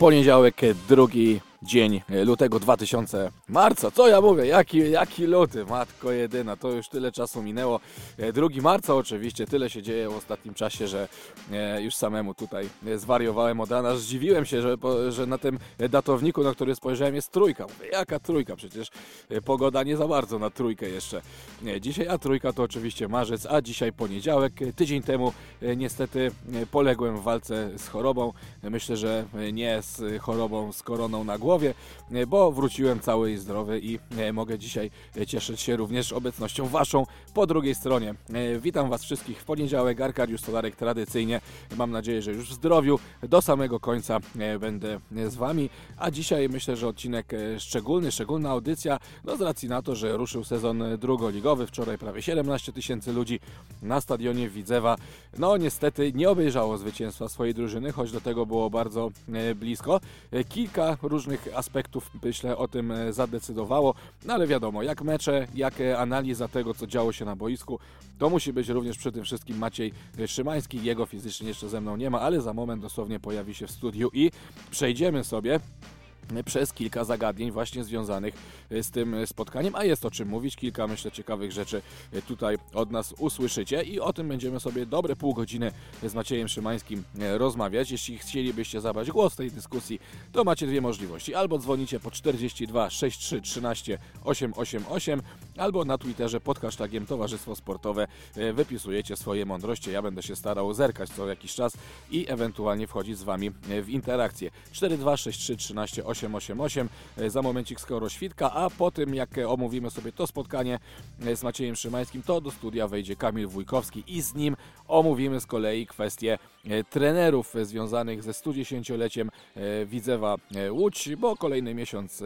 Poniedziałek, drugi dzień lutego 2000 marca. Co ja mówię? Jaki, jaki luty? Matko jedyna, to już tyle czasu minęło. 2 marca oczywiście, tyle się dzieje w ostatnim czasie, że e, już samemu tutaj zwariowałem od rana. Zdziwiłem się, że, że na tym datowniku, na który spojrzałem jest trójka. Mówię, jaka trójka? Przecież e, pogoda nie za bardzo na trójkę jeszcze. Dzisiaj, a trójka to oczywiście marzec, a dzisiaj poniedziałek. Tydzień temu e, niestety poległem w walce z chorobą. Myślę, że nie z chorobą, z koroną na głowie, bo wróciłem cały i zdrowy i e, mogę dzisiaj e, cieszyć się również obecnością Waszą po drugiej stronie. E, witam Was wszystkich w poniedziałek, Arkadiusz Stolarek tradycyjnie, mam nadzieję, że już w zdrowiu, do samego końca będę z Wami, a dzisiaj myślę, że odcinek szczególny, szczególna audycja, no z racji na to, że ruszył sezon drugoligowy, wczoraj prawie 17 tysięcy ludzi na stadionie Widzewa, no niestety nie obejrzało zwycięstwa swojej drużyny, choć do tego było bardzo blisko. Kilka różnych aspektów, myślę, o tym e, zadecydowało. No ale wiadomo, jak mecze, jak e, analiza tego, co działo się na boisku, to musi być również przy tym wszystkim Maciej Szymański. Jego fizycznie jeszcze ze mną nie ma, ale za moment dosłownie pojawi się w studiu i przejdziemy sobie przez kilka zagadnień właśnie związanych e, z tym spotkaniem, a jest o czym mówić. Kilka, myślę, ciekawych rzeczy e, tutaj od nas usłyszycie i o tym będziemy sobie dobre pół godziny z Maciejem Szymańskim e, rozmawiać. Jeśli chcielibyście zabrać głos w tej dyskusji, to macie dwie możliwości. Albo dzwonicie po 42 63 13 888, albo na Twitterze pod hashtagiem Towarzystwo Sportowe wypisujecie swoje mądrości. Ja będę się starał zerkać co jakiś czas i ewentualnie wchodzić z Wami w interakcję. 42 63 13 888 888. E, za momencik skoro świtka, a po tym jak omówimy sobie to spotkanie e, z Maciejem Szymańskim, to do studia wejdzie Kamil Wójkowski i z nim omówimy z kolei kwestie e, trenerów związanych ze 110-leciem Widzewa Łódź, bo kolejny miesiąc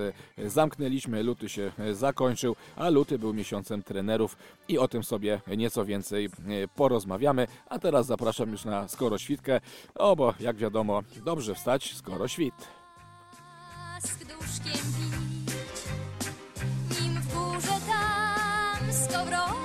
zamknęliśmy, luty się zakończył, a luty był miesiącem trenerów i o tym sobie nieco więcej porozmawiamy. A teraz zapraszam już na skoro świtkę, no bo jak wiadomo, dobrze wstać, skoro świt blask duszkiem bić. Nim w górze tam zacznie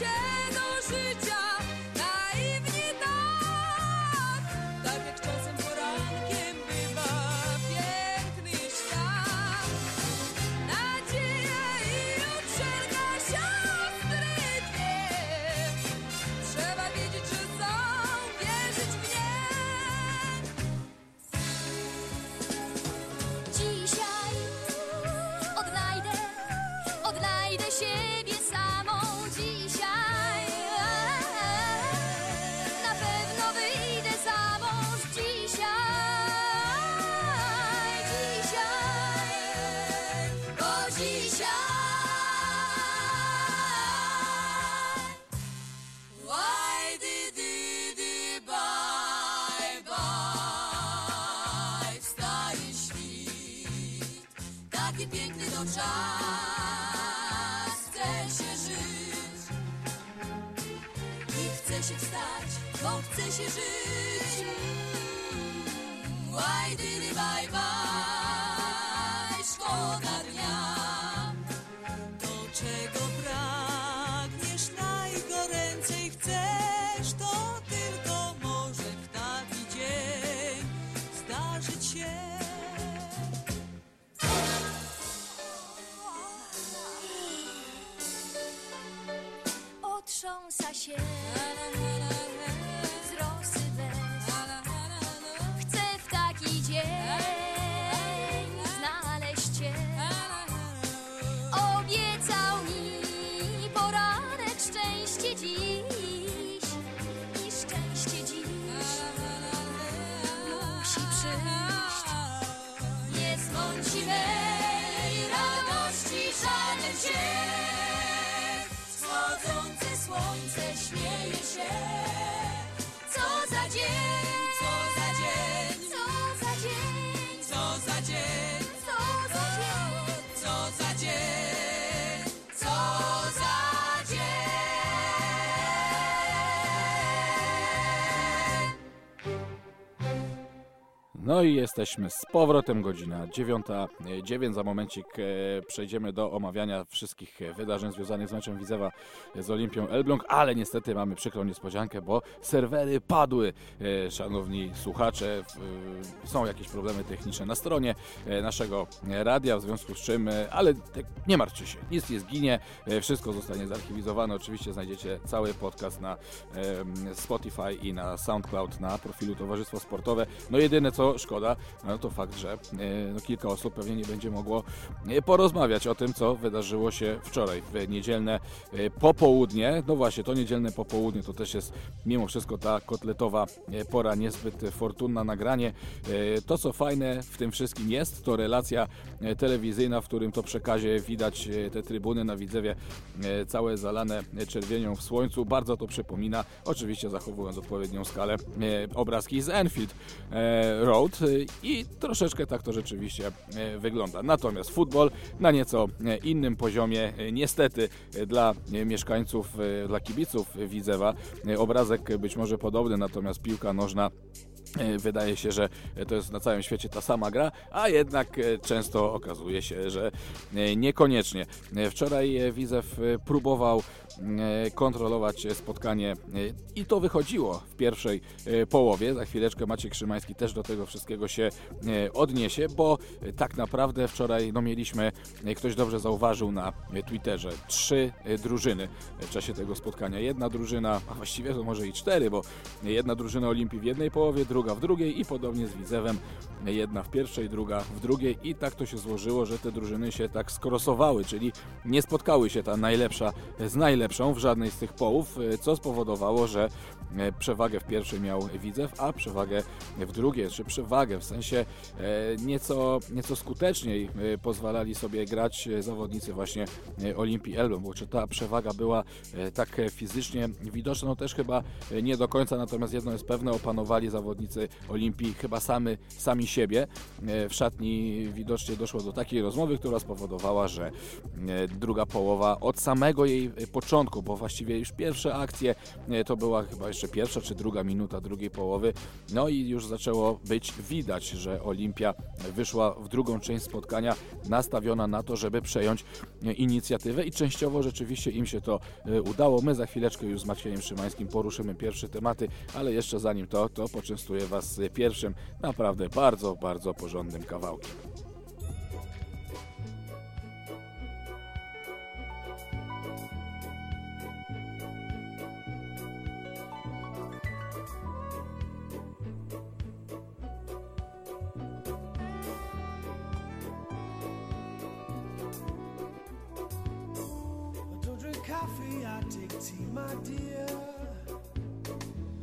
precious. No i jesteśmy z powrotem, godzina 9.09. Za momencik e, przejdziemy do omawiania wszystkich e, wydarzeń związanych z meczem Widzewa z Olimpią Elbląg, ale niestety mamy przykrą niespodziankę, bo serwery padły, e, szanowni słuchacze. Są jakieś problemy techniczne na stronie e, naszego radia, w związku z czym, e, ale nie martwcie się, nic nie zginie, e, wszystko zostanie zarchiwizowane. Oczywiście znajdziecie cały podcast na Spotify i na SoundCloud na profilu Towarzystwo Sportowe. No jedyne co szkoda, no to fakt, że e, no, kilka osób pewnie nie będzie mogło e, porozmawiać o tym, co wydarzyło się wczoraj w niedzielne e, popołudnie. No właśnie, to niedzielne popołudnie to też jest mimo wszystko ta kotletowa pora niezbyt fortunna nagranie. To co fajne w tym wszystkim jest, to relacja telewizyjna, w którym to przekazie widać te trybuny na Widzewie całe zalane czerwienią w słońcu. Bardzo to przypomina, oczywiście zachowując odpowiednią skalę, obrazki z Enfield Road e, i troszeczkę tak to rzeczywiście e, wygląda. Natomiast futbol na nieco e, innym poziomie, niestety dla mieszkańców, dla kibiców Widzewa obrazek być może podobny, natomiast piłka nożna Wydaje się, że to jest na całym świecie ta sama gra, a jednak często okazuje się, że niekoniecznie. Wczoraj Widzew e, próbował kontrolować spotkanie e, i to wychodziło w pierwszej e, połowie. Za chwileczkę Maciek Szymański też do tego wszystkiego się e, odniesie, bo e, tak naprawdę wczoraj no, mieliśmy, e, ktoś dobrze zauważył na e, Twitterze, trzy e, drużyny w czasie tego spotkania. Jedna drużyna, a właściwie to może i cztery, bo jedna drużyna Olimpii w jednej połowie, druga w drugiej i podobnie z Widzewem, jedna w pierwszej, druga w drugiej i tak to się złożyło, że te drużyny się tak skrosowały, czyli nie spotkały się ta najlepsza z najlepszą w żadnej z tych połów, e, co spowodowało, że e, przewagę w pierwszej miał Widzew, a przewagę w drugiej, czy przewagę w sensie e, nieco, nieco skuteczniej pozwalali sobie grać zawodnicy właśnie Olimpii Elbląg, bo czy ta przewaga była tak fizycznie widoczna, no też chyba nie do końca, natomiast jedno jest pewne, opanowali zawodnicy Olimpii chyba sami, sami siebie. W szatni widocznie doszło do takiej rozmowy, która spowodowała, że druga połowa od samego jej e, początku, bo właściwie już pierwsze akcje e, to była chyba jeszcze pierwsza czy druga minuta drugiej połowy, no i już zaczęło być widać, że Olimpia wyszła w drugą część spotkania nastawiona na to, żeby przejąć e, inicjatywę i częściowo rzeczywiście im się to e, udało. My za chwileczkę już z Maciejem Szymańskim poruszymy pierwsze tematy, ale jeszcze zanim to, to poczęstuję Was pierwszym naprawdę bardzo, bardzo porządnym kawałkiem. Take tea, my dear.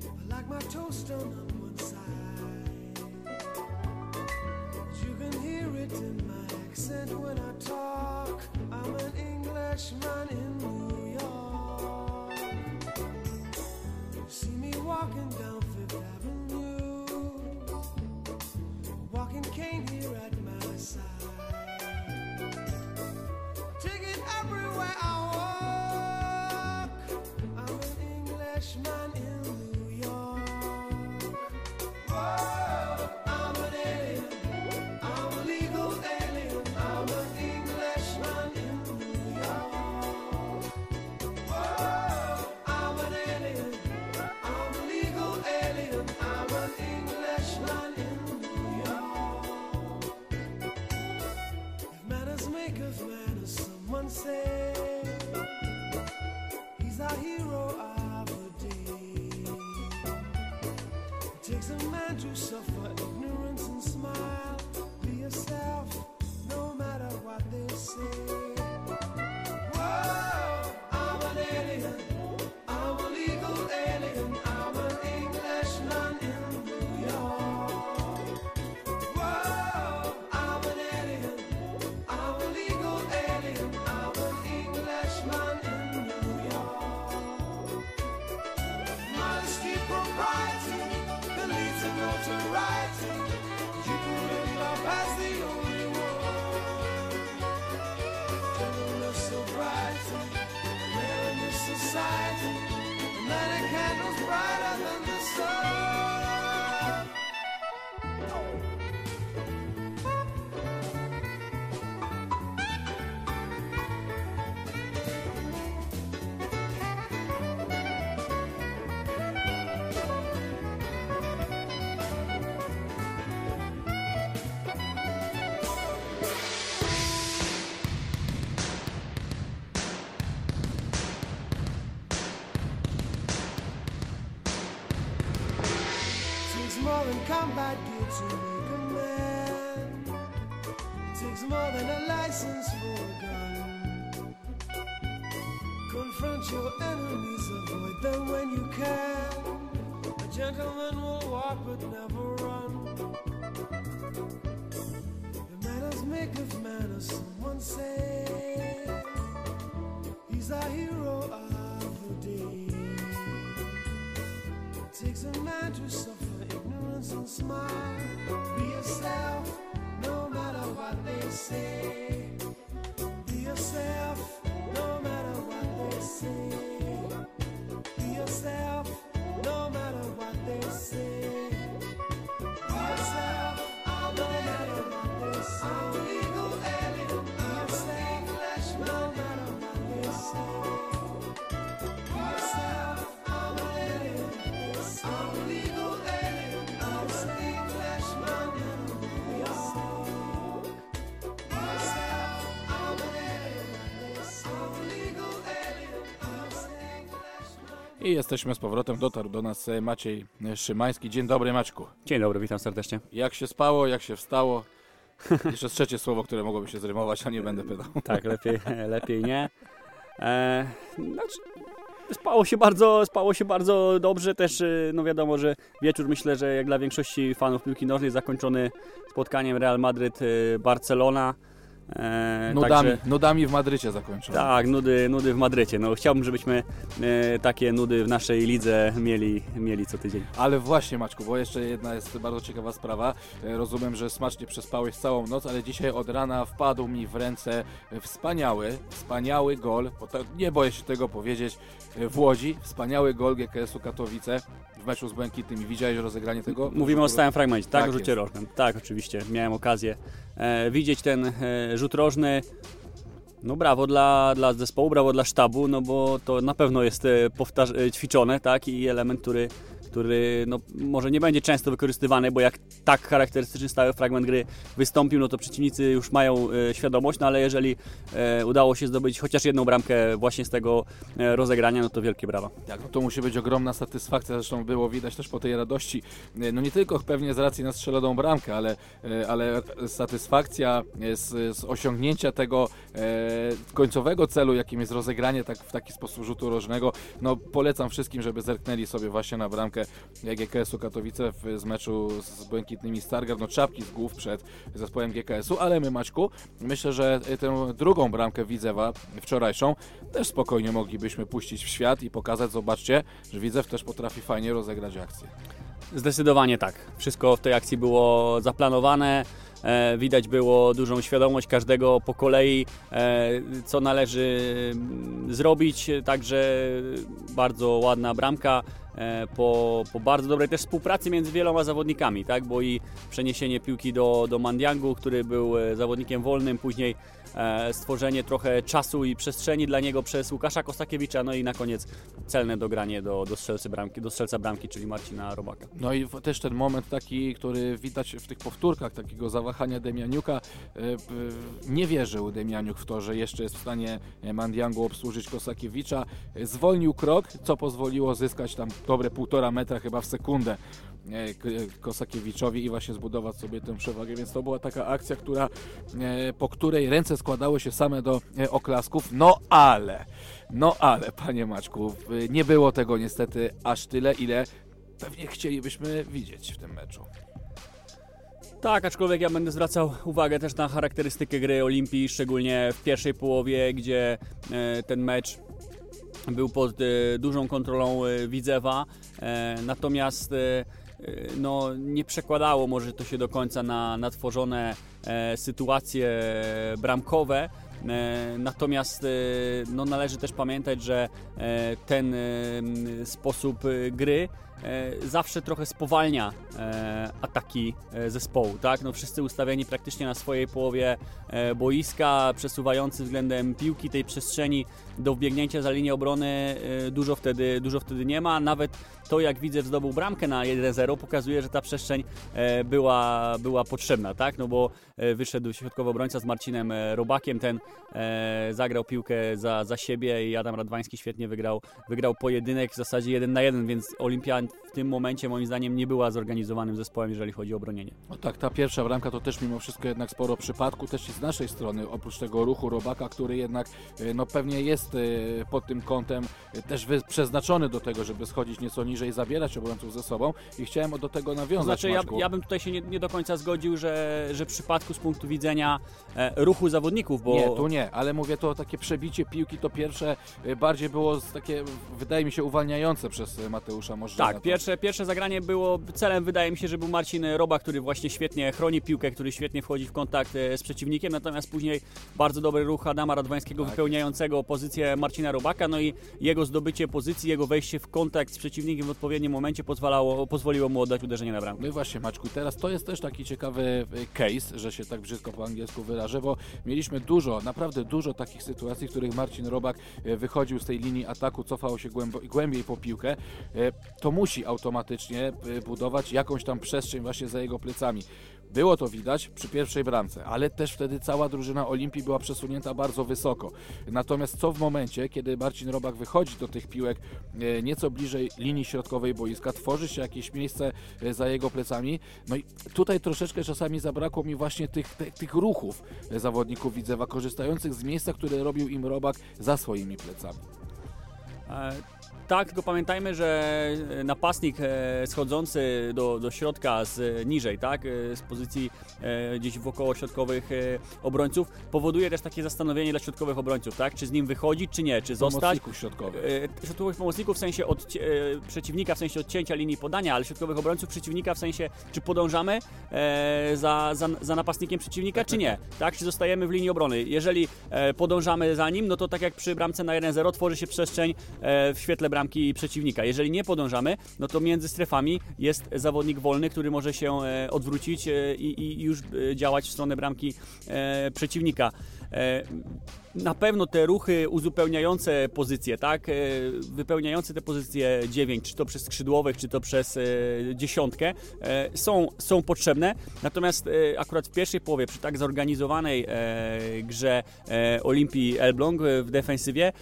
I like my toast on combat gear to make a man. It takes more than a license for a gun. Confront your enemies, avoid them when you can. A gentleman will walk but never I jesteśmy z powrotem. Dotarł do nas e, Maciej Szymański. Dzień dobry, Maćku. Dzień dobry, witam serdecznie. Jak się spało, jak się wstało? Jeszcze trzecie słowo, które mogłoby się zrymować, a nie będę pytał. Tak, lepiej, lepiej nie. E, znaczy, spało się bardzo, spało się bardzo dobrze też, e, no wiadomo, że wieczór myślę, że jak dla większości fanów piłki nożnej zakończony spotkaniem Real Madryt-Barcelona. E, Nudami, także- nudami w Madrycie zakończony. Tak, nudy, nudy w Madrycie. No, chciałbym, żebyśmy e, takie nudy w naszej lidze mieli, mieli co tydzień. Ale właśnie Maćku, bo jeszcze jedna jest bardzo ciekawa sprawa. E, Rozumiem, że smacznie przespałeś całą noc, ale dzisiaj od rana wpadł mi w ręce wspaniały, wspaniały gol, bo to, nie boję się tego powiedzieć, e, w Łodzi. Wspaniały gol GKS-u Katowice w meczu z Błękitnymi. Widziałeś rozegranie tego? Mówimy o stałym fragmencie, tak? Tak o rzucie rożnym. Tak, oczywiście. Miałem okazję e, widzieć ten e, rzut rożny. No brawo dla, dla zespołu, brawo dla sztabu, no bo to na pewno jest e, powtarz- e, ćwiczone, tak? I element, który, który no, może nie będzie często wykorzystywany, bo jak tak charakterystyczny stały fragment gry wystąpił, no to przeciwnicy już mają e, świadomość, no ale jeżeli e, udało się zdobyć chociaż jedną bramkę właśnie z tego e, rozegrania, no to wielkie brawa. Tak, no to musi być ogromna satysfakcja, zresztą było widać też po tej radości, e, no nie tylko pewnie z racji na strzeloną bramkę, ale, e, ale satysfakcja e, z, z osiągnięcia tego końcowego celu, jakim jest rozegranie tak, w taki sposób rzutu rożnego, no polecam wszystkim, żeby zerknęli sobie właśnie na bramkę GKS-u Katowice w, z meczu z Błękitnymi Stargard, no czapki z głów przed zespołem GKS-u, ale my Maćku, myślę, że e, tę drugą bramkę Widzewa, wczorajszą, też spokojnie moglibyśmy puścić w świat i pokazać, zobaczcie, że Widzew też potrafi fajnie rozegrać akcję. Zdecydowanie tak. Wszystko w tej akcji było zaplanowane. E, widać było dużą świadomość każdego po kolei, e, co należy mm, zrobić. Także bardzo ładna bramka. E, Po, po bardzo dobrej też współpracy między wieloma zawodnikami, tak? bo i przeniesienie piłki do, do Mandiangu, który był e, zawodnikiem wolnym, później stworzenie trochę czasu i przestrzeni dla niego przez Łukasza Kostakiewicza, no i na koniec celne dogranie do, do, strzelcy bramki, do strzelca bramki, czyli Marcina Robaka. No i też ten moment taki, który widać w tych powtórkach takiego zawahania Demianiuka. e, p- Nie wierzył Demianiuk w to, że jeszcze jest w stanie e, Mandiangu obsłużyć Kosakiewicza. E, Zwolnił krok, co pozwoliło zyskać tam dobre półtora metra chyba w sekundę e, Kosakiewiczowi i właśnie zbudować sobie tę przewagę, więc to była taka akcja, która, e, po której ręce składały się same do e, oklasków, no ale, no ale, panie Maćku, nie było tego niestety aż tyle, ile pewnie chcielibyśmy widzieć w tym meczu. Tak, aczkolwiek ja będę zwracał uwagę też na charakterystykę gry Olimpii, szczególnie w pierwszej połowie, gdzie e, ten mecz był pod e, dużą kontrolą e, Widzewa, e, natomiast e, e, no, nie przekładało może to się do końca na, na tworzone e, sytuacje bramkowe. E, Natomiast e, no, należy też pamiętać, że ten sposób gry zawsze trochę spowalnia e, ataki e, zespołu. Tak? No, wszyscy ustawieni praktycznie na swojej połowie e, boiska, przesuwający względem piłki tej przestrzeni do wbiegnięcia za linię obrony e, dużo wtedy, dużo wtedy nie ma. Nawet to, jak widzę, zdobył bramkę na 1-0, pokazuje, że ta przestrzeń e, była, była potrzebna, tak? No bo e, wyszedł środkowy obrońca z Marcinem e, Robakiem, ten e, zagrał piłkę za, za siebie i Adam Radwański świetnie wygrał, wygrał pojedynek w zasadzie 1 na 1, więc Olimpia w tym momencie moim zdaniem nie była zorganizowanym zespołem, jeżeli chodzi o bronienie. No tak, ta pierwsza bramka to też mimo wszystko jednak sporo przypadku, też i z naszej strony, oprócz tego ruchu Robaka, który jednak e, no pewnie jest e, pod tym kątem e, też przeznaczony do tego, żeby schodzić nieco niżej, zabierać obrońców ze sobą i chciałem do tego nawiązać, Znaczy, ja, ja bym tutaj się nie, nie do końca zgodził, że, że w przypadku z punktu widzenia e, ruchu zawodników, bo Nie, tu nie, ale mówię to takie przebicie piłki, to pierwsze bardziej było takie, wydaje mi się, uwalniające przez Mateusza Możdżena. Tak, pierwsze, pierwsze zagranie było celem, wydaje mi się, że był Marcin Roba, który właśnie świetnie chroni piłkę, który świetnie wchodzi w kontakt e, z przeciwnikiem, natomiast później bardzo dobry ruch Adama Radwańskiego Tak. wypełniającego pozycję Marcina Robaka, no i jego zdobycie pozycji, jego wejście w kontakt z przeciwnikiem w odpowiednim momencie pozwalało, pozwoliło mu oddać uderzenie na bramkę. No i właśnie Maćku, teraz to jest też taki ciekawy e, case, że się tak brzydko po angielsku wyrażę, bo mieliśmy dużo, naprawdę dużo takich sytuacji, w których Marcin Robak e, wychodził z tej linii ataku, cofał się głębiej po piłkę. To musi automatycznie e, budować jakąś tam przestrzeń właśnie za jego plecami. Było to widać przy pierwszej bramce, ale też wtedy cała drużyna Olimpii była przesunięta bardzo wysoko. Natomiast co w momencie, kiedy Marcin Robak wychodzi do tych piłek e, nieco bliżej linii środkowej boiska, tworzy się jakieś miejsce e, za jego plecami. No i tutaj troszeczkę czasami zabrakło mi właśnie tych, tych, tych ruchów zawodników Widzewa, korzystających z miejsca, które robił im Robak za swoimi plecami. E, Tak, tylko pamiętajmy, że e, napastnik e, schodzący do, do środka z e, niżej, tak, z pozycji gdzieś wokoło środkowych obrońców, powoduje też takie zastanowienie dla środkowych obrońców, tak, czy z nim wychodzić, czy nie, czy zostać. Pomocników środkowych. Środkowych pomocników w sensie e, przeciwnika, w sensie odcięcia linii podania, ale środkowych obrońców przeciwnika w sensie, czy podążamy za, za, za napastnikiem przeciwnika, czy nie, tak? Czy zostajemy w linii obrony. Jeżeli podążamy za nim, no to tak jak przy bramce na 1-0 tworzy się przestrzeń w świetle bramki przeciwnika. Jeżeli nie podążamy, no to między strefami jest zawodnik wolny, który może się e, odwrócić e, i, i już e, działać w stronę bramki przeciwnika. E, na pewno te ruchy uzupełniające pozycje, tak, e, wypełniające te pozycje 9, czy to przez skrzydłowych, czy to przez e, dziesiątkę, są, są potrzebne. Natomiast akurat w pierwszej połowie, przy tak zorganizowanej grze Olimpii Elbląg w defensywie,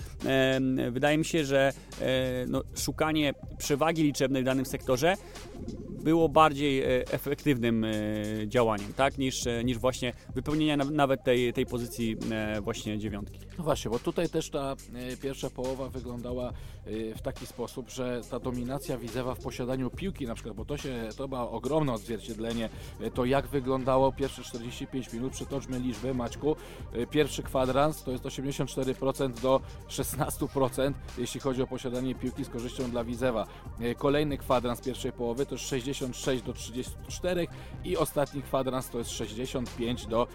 wydaje mi się, że no, szukanie przewagi liczebnej w danym sektorze było bardziej e, efektywnym e, działaniem, tak, niż, e, niż właśnie wypełnienie na- nawet tej, tej pozycji właśnie dziewiątki. No właśnie, bo tutaj też ta pierwsza połowa wyglądała w taki sposób, że ta dominacja Widzewa w posiadaniu piłki na przykład, bo to się, to ma ogromne odzwierciedlenie, to jak wyglądało pierwsze 45 minut, przytoczmy liczby, Maćku, pierwszy kwadrans to jest 84% do 16%, jeśli chodzi o posiadanie piłki z korzyścią dla Widzewa. E, Kolejny kwadrans pierwszej połowy to jest 66 do 34 i ostatni kwadrans to jest 65 do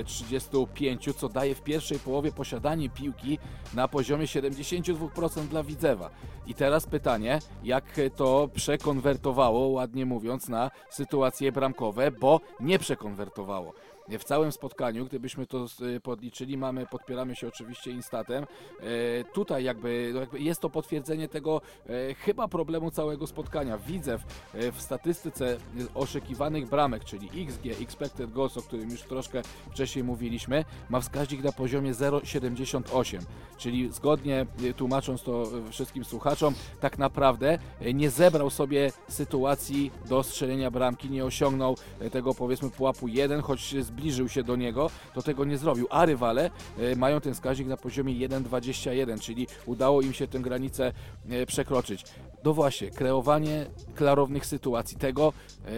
e, 35, co daje w pierwszej połowie posiadanie piłki na poziomie 72% dla Widzewa. I teraz pytanie, jak to przekonwertowało, ładnie mówiąc, na sytuacje bramkowe, bo nie przekonwertowało. W całym spotkaniu, gdybyśmy to e, podliczyli, mamy, podpieramy się oczywiście Instatem. E, tutaj jakby, no jakby jest to potwierdzenie tego e, chyba problemu całego spotkania. Widzew e, w statystyce oszukiwanych bramek, czyli XG, Expected Goals, o którym już troszkę wcześniej mówiliśmy, ma wskaźnik na poziomie 0,78. Czyli zgodnie e, tłumacząc to e, wszystkim słuchaczom, tak naprawdę nie zebrał sobie sytuacji do strzelenia bramki, nie osiągnął tego powiedzmy pułapu 1, choć zbliżył się do niego, to tego nie zrobił. A rywale e, mają ten wskaźnik na poziomie 1,21, czyli udało im się tę granicę e, przekroczyć. No właśnie, kreowanie klarownych sytuacji, tego, e,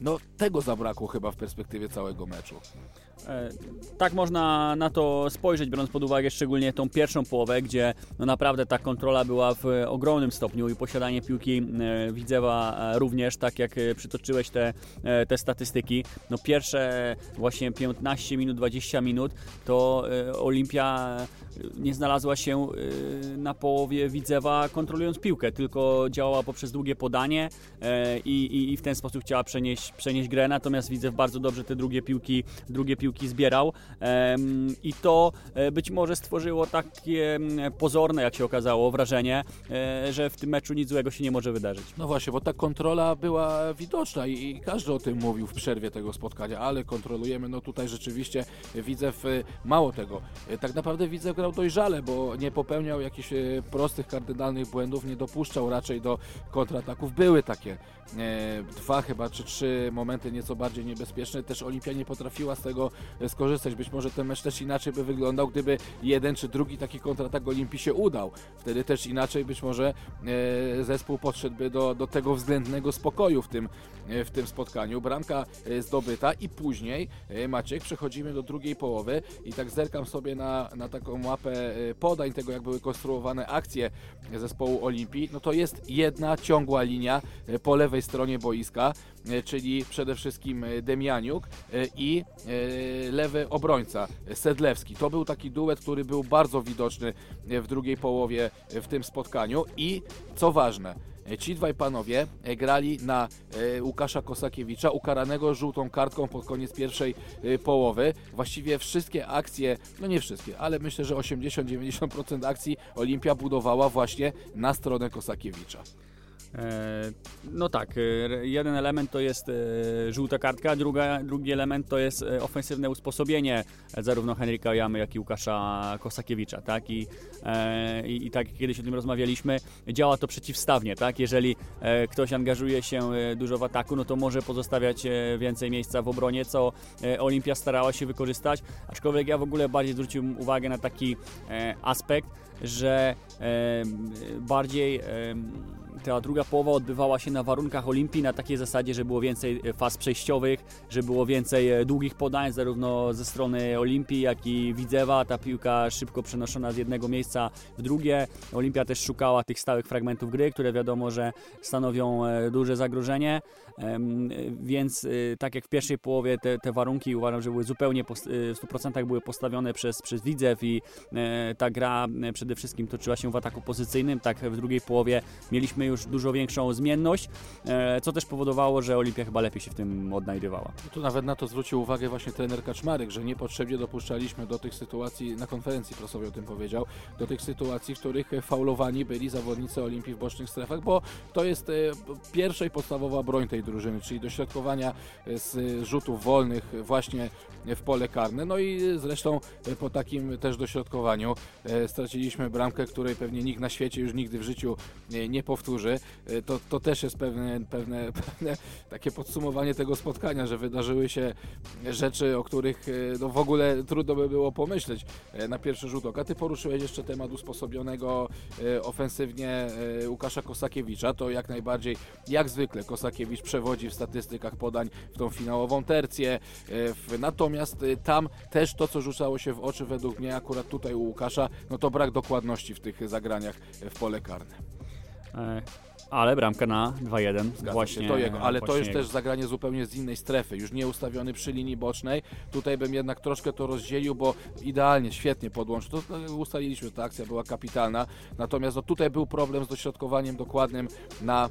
no, tego zabrakło chyba w perspektywie całego meczu. E, Tak można na to spojrzeć, biorąc pod uwagę szczególnie tą pierwszą połowę, gdzie no naprawdę ta kontrola była w ogromnym stopniu i posiadanie piłki e, Widzewa e, również, tak jak przytoczyłeś te, te statystyki. No pierwsze właśnie 15 minut, 20 minut to Olimpia nie znalazła się na połowie Widzewa kontrolując piłkę, tylko działała poprzez długie podanie i, i, i w ten sposób chciała przenieść, przenieść grę, natomiast Widzew bardzo dobrze te drugie piłki, drugie piłki piłki zbierał i to e, być może stworzyło takie pozorne, jak się okazało, wrażenie, e, że w tym meczu nic złego się nie może wydarzyć. No właśnie, bo ta kontrola była widoczna i, każdy o tym mówił w przerwie tego spotkania, ale kontrolujemy, no tutaj rzeczywiście Widzew, e, mało tego, e, tak naprawdę Widzew grał dojrzale, bo nie popełniał jakichś prostych, kardynalnych błędów, nie dopuszczał raczej do kontrataków. Były takie dwa chyba, czy trzy momenty nieco bardziej niebezpieczne, też Olimpia nie potrafiła z tego skorzystać. Być może ten mecz też inaczej by wyglądał, gdyby jeden czy drugi taki kontratak Olimpii się udał. Wtedy też inaczej być może e, zespół podszedłby do, do tego względnego spokoju w tym, e, w tym spotkaniu. Bramka e, zdobyta i później, e, Maciek, przechodzimy do drugiej połowy i tak zerkam sobie na, na taką mapę e, podań tego, jak były konstruowane akcje zespołu Olimpii. No to jest jedna ciągła linia e, po lewej stronie boiska, e, czyli przede wszystkim e, Demianiuk e, i e, lewy obrońca e, Sedlewski. To był taki duet, który był bardzo widoczny e, w drugiej połowie e, w tym spotkaniu i co ważne, e, Ci dwaj panowie e, grali na e, Łukasza Kosakiewicza, ukaranego żółtą kartką pod koniec pierwszej e, połowy. Właściwie wszystkie akcje, no nie wszystkie, ale myślę, że 80-90% akcji Olimpia budowała właśnie na stronę Kosakiewicza. E, No tak, e, jeden element to jest e, żółta kartka, druga, drugi element to jest ofensywne usposobienie zarówno Henryka Jamy, jak i Łukasza Kosakiewicza, tak? I, i, I tak kiedyś o tym rozmawialiśmy, działa to przeciwstawnie, tak? Jeżeli ktoś angażuje się dużo w ataku, no to może pozostawiać więcej miejsca w obronie, co Olimpia starała się wykorzystać, aczkolwiek ja w ogóle bardziej zwróciłem uwagę na taki aspekt, że bardziej ta druga połowa odbywała się na warunkach Olimpii na takiej zasadzie, że było więcej e, faz przejściowych, że było więcej e, długich podań zarówno ze strony Olimpii, jak i Widzewa. Ta piłka szybko przenoszona z jednego miejsca w drugie. Olimpia też szukała tych stałych fragmentów gry, które wiadomo, że stanowią e, duże zagrożenie. Więc tak jak w pierwszej połowie te, te warunki uważam, że były zupełnie w 100% były postawione przez, przez Widzew i ta gra przede wszystkim toczyła się w ataku pozycyjnym, tak w drugiej połowie mieliśmy już dużo większą zmienność, e, co też powodowało, że Olimpia chyba lepiej się w tym odnajdywała. Tu nawet na to zwrócił uwagę właśnie trener Kaczmarek, że niepotrzebnie dopuszczaliśmy do tych sytuacji, na konferencji prasowej o tym powiedział, do tych sytuacji, w których faulowani byli zawodnicy Olimpii w bocznych strefach, bo to jest e, pierwsza i podstawowa broń tej drużyny, czyli dośrodkowania e, z rzutów wolnych właśnie w pole karne. No i zresztą po takim też dośrodkowaniu straciliśmy bramkę, której pewnie nikt na świecie już nigdy w życiu nie powtórzy. E, To, to też jest pewne, pewne, pewne takie podsumowanie tego spotkania, że wydarzyły się rzeczy, o których e, no, w ogóle trudno by było pomyśleć e, na pierwszy rzut oka. Ty poruszyłeś jeszcze temat usposobionego ofensywnie Łukasza Kosakiewicza. To jak najbardziej, jak zwykle Kosakiewicz przewodzi w statystykach podań w tą finałową tercję. Natomiast tam też to, co rzucało się w oczy według mnie akurat tutaj u Łukasza, no to brak dokładności w tych zagraniach w pole karne. E, Ale bramka na 2-1 Zgadza właśnie. się, to jego, ale to jest jego. też zagranie zupełnie z innej strefy, już nie ustawiony przy linii bocznej. Tutaj bym jednak troszkę to rozdzielił, bo idealnie, świetnie podłączył. To no, ustaliliśmy, ta akcja była kapitalna. Natomiast no, tutaj był problem z dośrodkowaniem dokładnym na, e,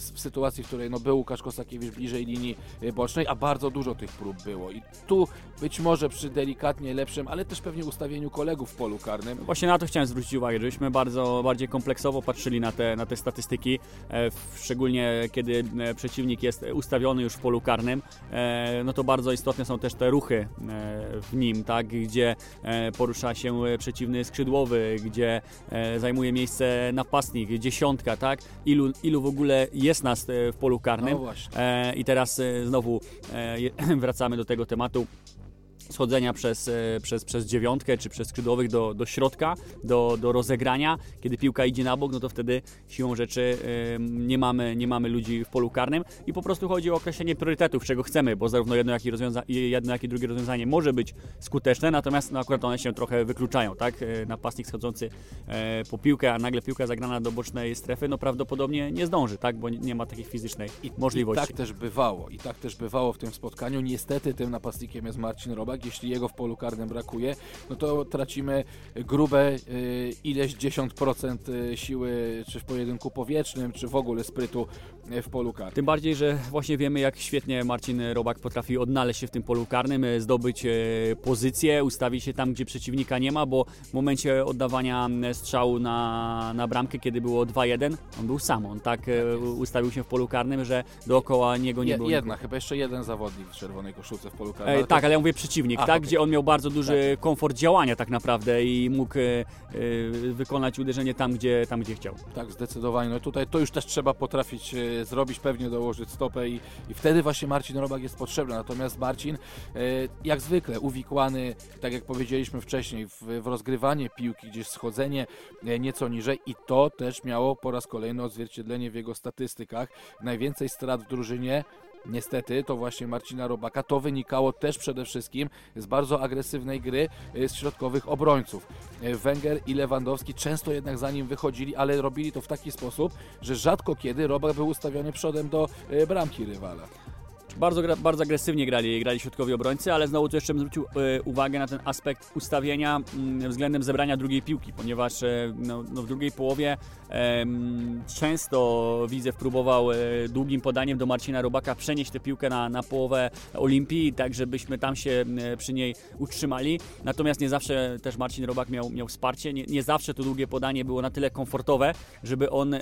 w sytuacji, w której no, był Łukasz Kosakiewicz bliżej linii e, bocznej, a bardzo dużo tych prób było. I tu być może przy delikatnie lepszym, ale też pewnie ustawieniu kolegów w polu karnym, Właśnie na to chciałem zwrócić uwagę, żebyśmy bardzo bardziej kompleksowo patrzyli na te, na te statystyki, e, szczególnie kiedy e, przeciwnik jest ustawiony już w polu karnym, e, no to bardzo istotne są też te ruchy w nim, tak, gdzie porusza się przeciwny skrzydłowy, gdzie zajmuje miejsce napastnik, dziesiątka, tak, ilu, ilu w ogóle jest nas w polu karnym. No I teraz znowu wracamy do tego tematu schodzenia przez, e, przez, przez dziewiątkę czy przez skrzydłowych do, do środka, do, do rozegrania. Kiedy piłka idzie na bok, no to wtedy siłą rzeczy nie, mamy, nie mamy ludzi w polu karnym i po prostu chodzi o określenie priorytetów, czego chcemy, bo zarówno jedno jak i, rozwiąza- jedno, jak i drugie rozwiązanie może być skuteczne, natomiast no, akurat one się trochę wykluczają, tak? E, Napastnik schodzący e, po piłkę, a nagle piłka zagrana do bocznej strefy, no prawdopodobnie nie zdąży, tak? Bo nie- nie ma takiej fizycznej I, możliwości. I tak też bywało. I tak też bywało w tym spotkaniu. Niestety tym napastnikiem jest Marcin Robak. Tak? Jeśli jego w polu karnym brakuje, no to tracimy grube y, ileś dziesiąt procent y, siły, czy w pojedynku powietrznym, czy w ogóle sprytu w polu karnym. Tym bardziej, że właśnie wiemy, jak świetnie Marcin Robak potrafi odnaleźć się w tym polu karnym, e, zdobyć e, pozycję, ustawić się tam, gdzie przeciwnika nie ma, bo w momencie oddawania strzału na, na bramkę, kiedy było 2-1, on był sam. On tak e, ustawił się w polu karnym, że dookoła niego nie Je, było jedna, nikogo. chyba jeszcze jeden zawodnik w czerwonej koszulce w polu karnym. Ale to- tak, ale ja mówię przeciwnik, A, tak, okej. gdzie on miał bardzo duży komfort działania tak naprawdę i mógł wykonać uderzenie tam, gdzie, tam, gdzie chciał. Tak, zdecydowanie. No tutaj to już też trzeba potrafić zrobić, pewnie dołożyć stopę i, i wtedy właśnie Marcin Robak jest potrzebny. Natomiast Marcin, e, jak zwykle, uwikłany, tak jak powiedzieliśmy wcześniej, w, w rozgrywanie piłki, gdzieś schodzenie e, nieco niżej i to też miało po raz kolejny odzwierciedlenie w jego statystykach. Najwięcej strat w drużynie Niestety to właśnie Marcina Robaka. To wynikało też przede wszystkim z bardzo agresywnej gry e, z środkowych obrońców. E, Węgier i Lewandowski często jednak za nim wychodzili, ale robili to w taki sposób, że rzadko kiedy Robak był ustawiony przodem do e, bramki rywala. Bardzo, bardzo agresywnie grali, grali środkowi obrońcy, ale znowu tu jeszcze bym zwrócił e, uwagę na ten aspekt ustawienia mm, względem zebrania drugiej piłki, ponieważ e, no, no w drugiej połowie em, często Widzew próbował e, długim podaniem do Marcina Robaka przenieść tę piłkę na, na połowę Olimpii, tak żebyśmy tam się e, przy niej utrzymali. Natomiast nie zawsze też Marcin Robak miał, miał wsparcie, nie, nie zawsze to długie podanie było na tyle komfortowe, żeby on e,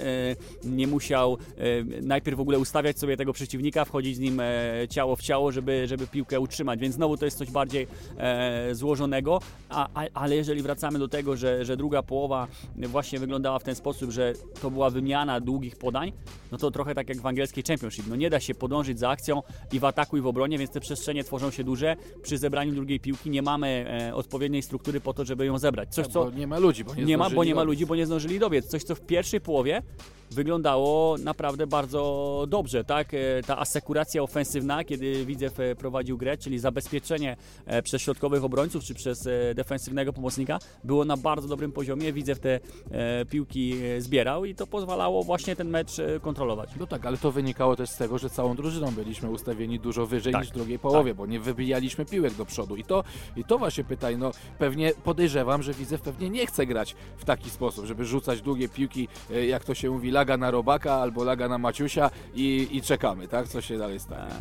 nie musiał e, najpierw w ogóle ustawiać sobie tego przeciwnika, wchodzić z nim e, ciało w ciało, żeby, żeby piłkę utrzymać. Więc znowu to jest coś bardziej e, złożonego, a, a, ale jeżeli wracamy do tego, że, że druga połowa właśnie wyglądała w ten sposób, że to była wymiana długich podań, no to trochę tak jak w angielskiej Championship. No nie da się podążyć za akcją i w ataku i w obronie, więc te przestrzenie tworzą się duże. Przy zebraniu drugiej piłki nie mamy e, odpowiedniej struktury po to, żeby ją zebrać. Coś, co Bo nie ma ludzi, bo nie, nie ma, bo zdążyli nie ma ludzi, bo nie zdążyli dobiec. Coś, co w pierwszej połowie wyglądało naprawdę bardzo dobrze, tak? E, Ta asekuracja ofensywna, kiedy Widzew e, prowadził grę, czyli zabezpieczenie e, przez środkowych obrońców, czy przez e, defensywnego pomocnika, było na bardzo dobrym poziomie. Widzew te piłki zbierał i to pozwalało właśnie ten mecz kontrolować. No tak, ale to wynikało też z tego, że całą drużyną byliśmy ustawieni dużo wyżej Tak, niż w drugiej połowie, bo nie wybijaliśmy piłek do przodu. I to, I to właśnie pytaj, no pewnie podejrzewam, że Widzew pewnie nie chce grać w taki sposób, żeby rzucać długie piłki, jak to się mówi, laga na Robaka albo laga na Maciusia i, i czekamy, tak? Co się dalej stanie.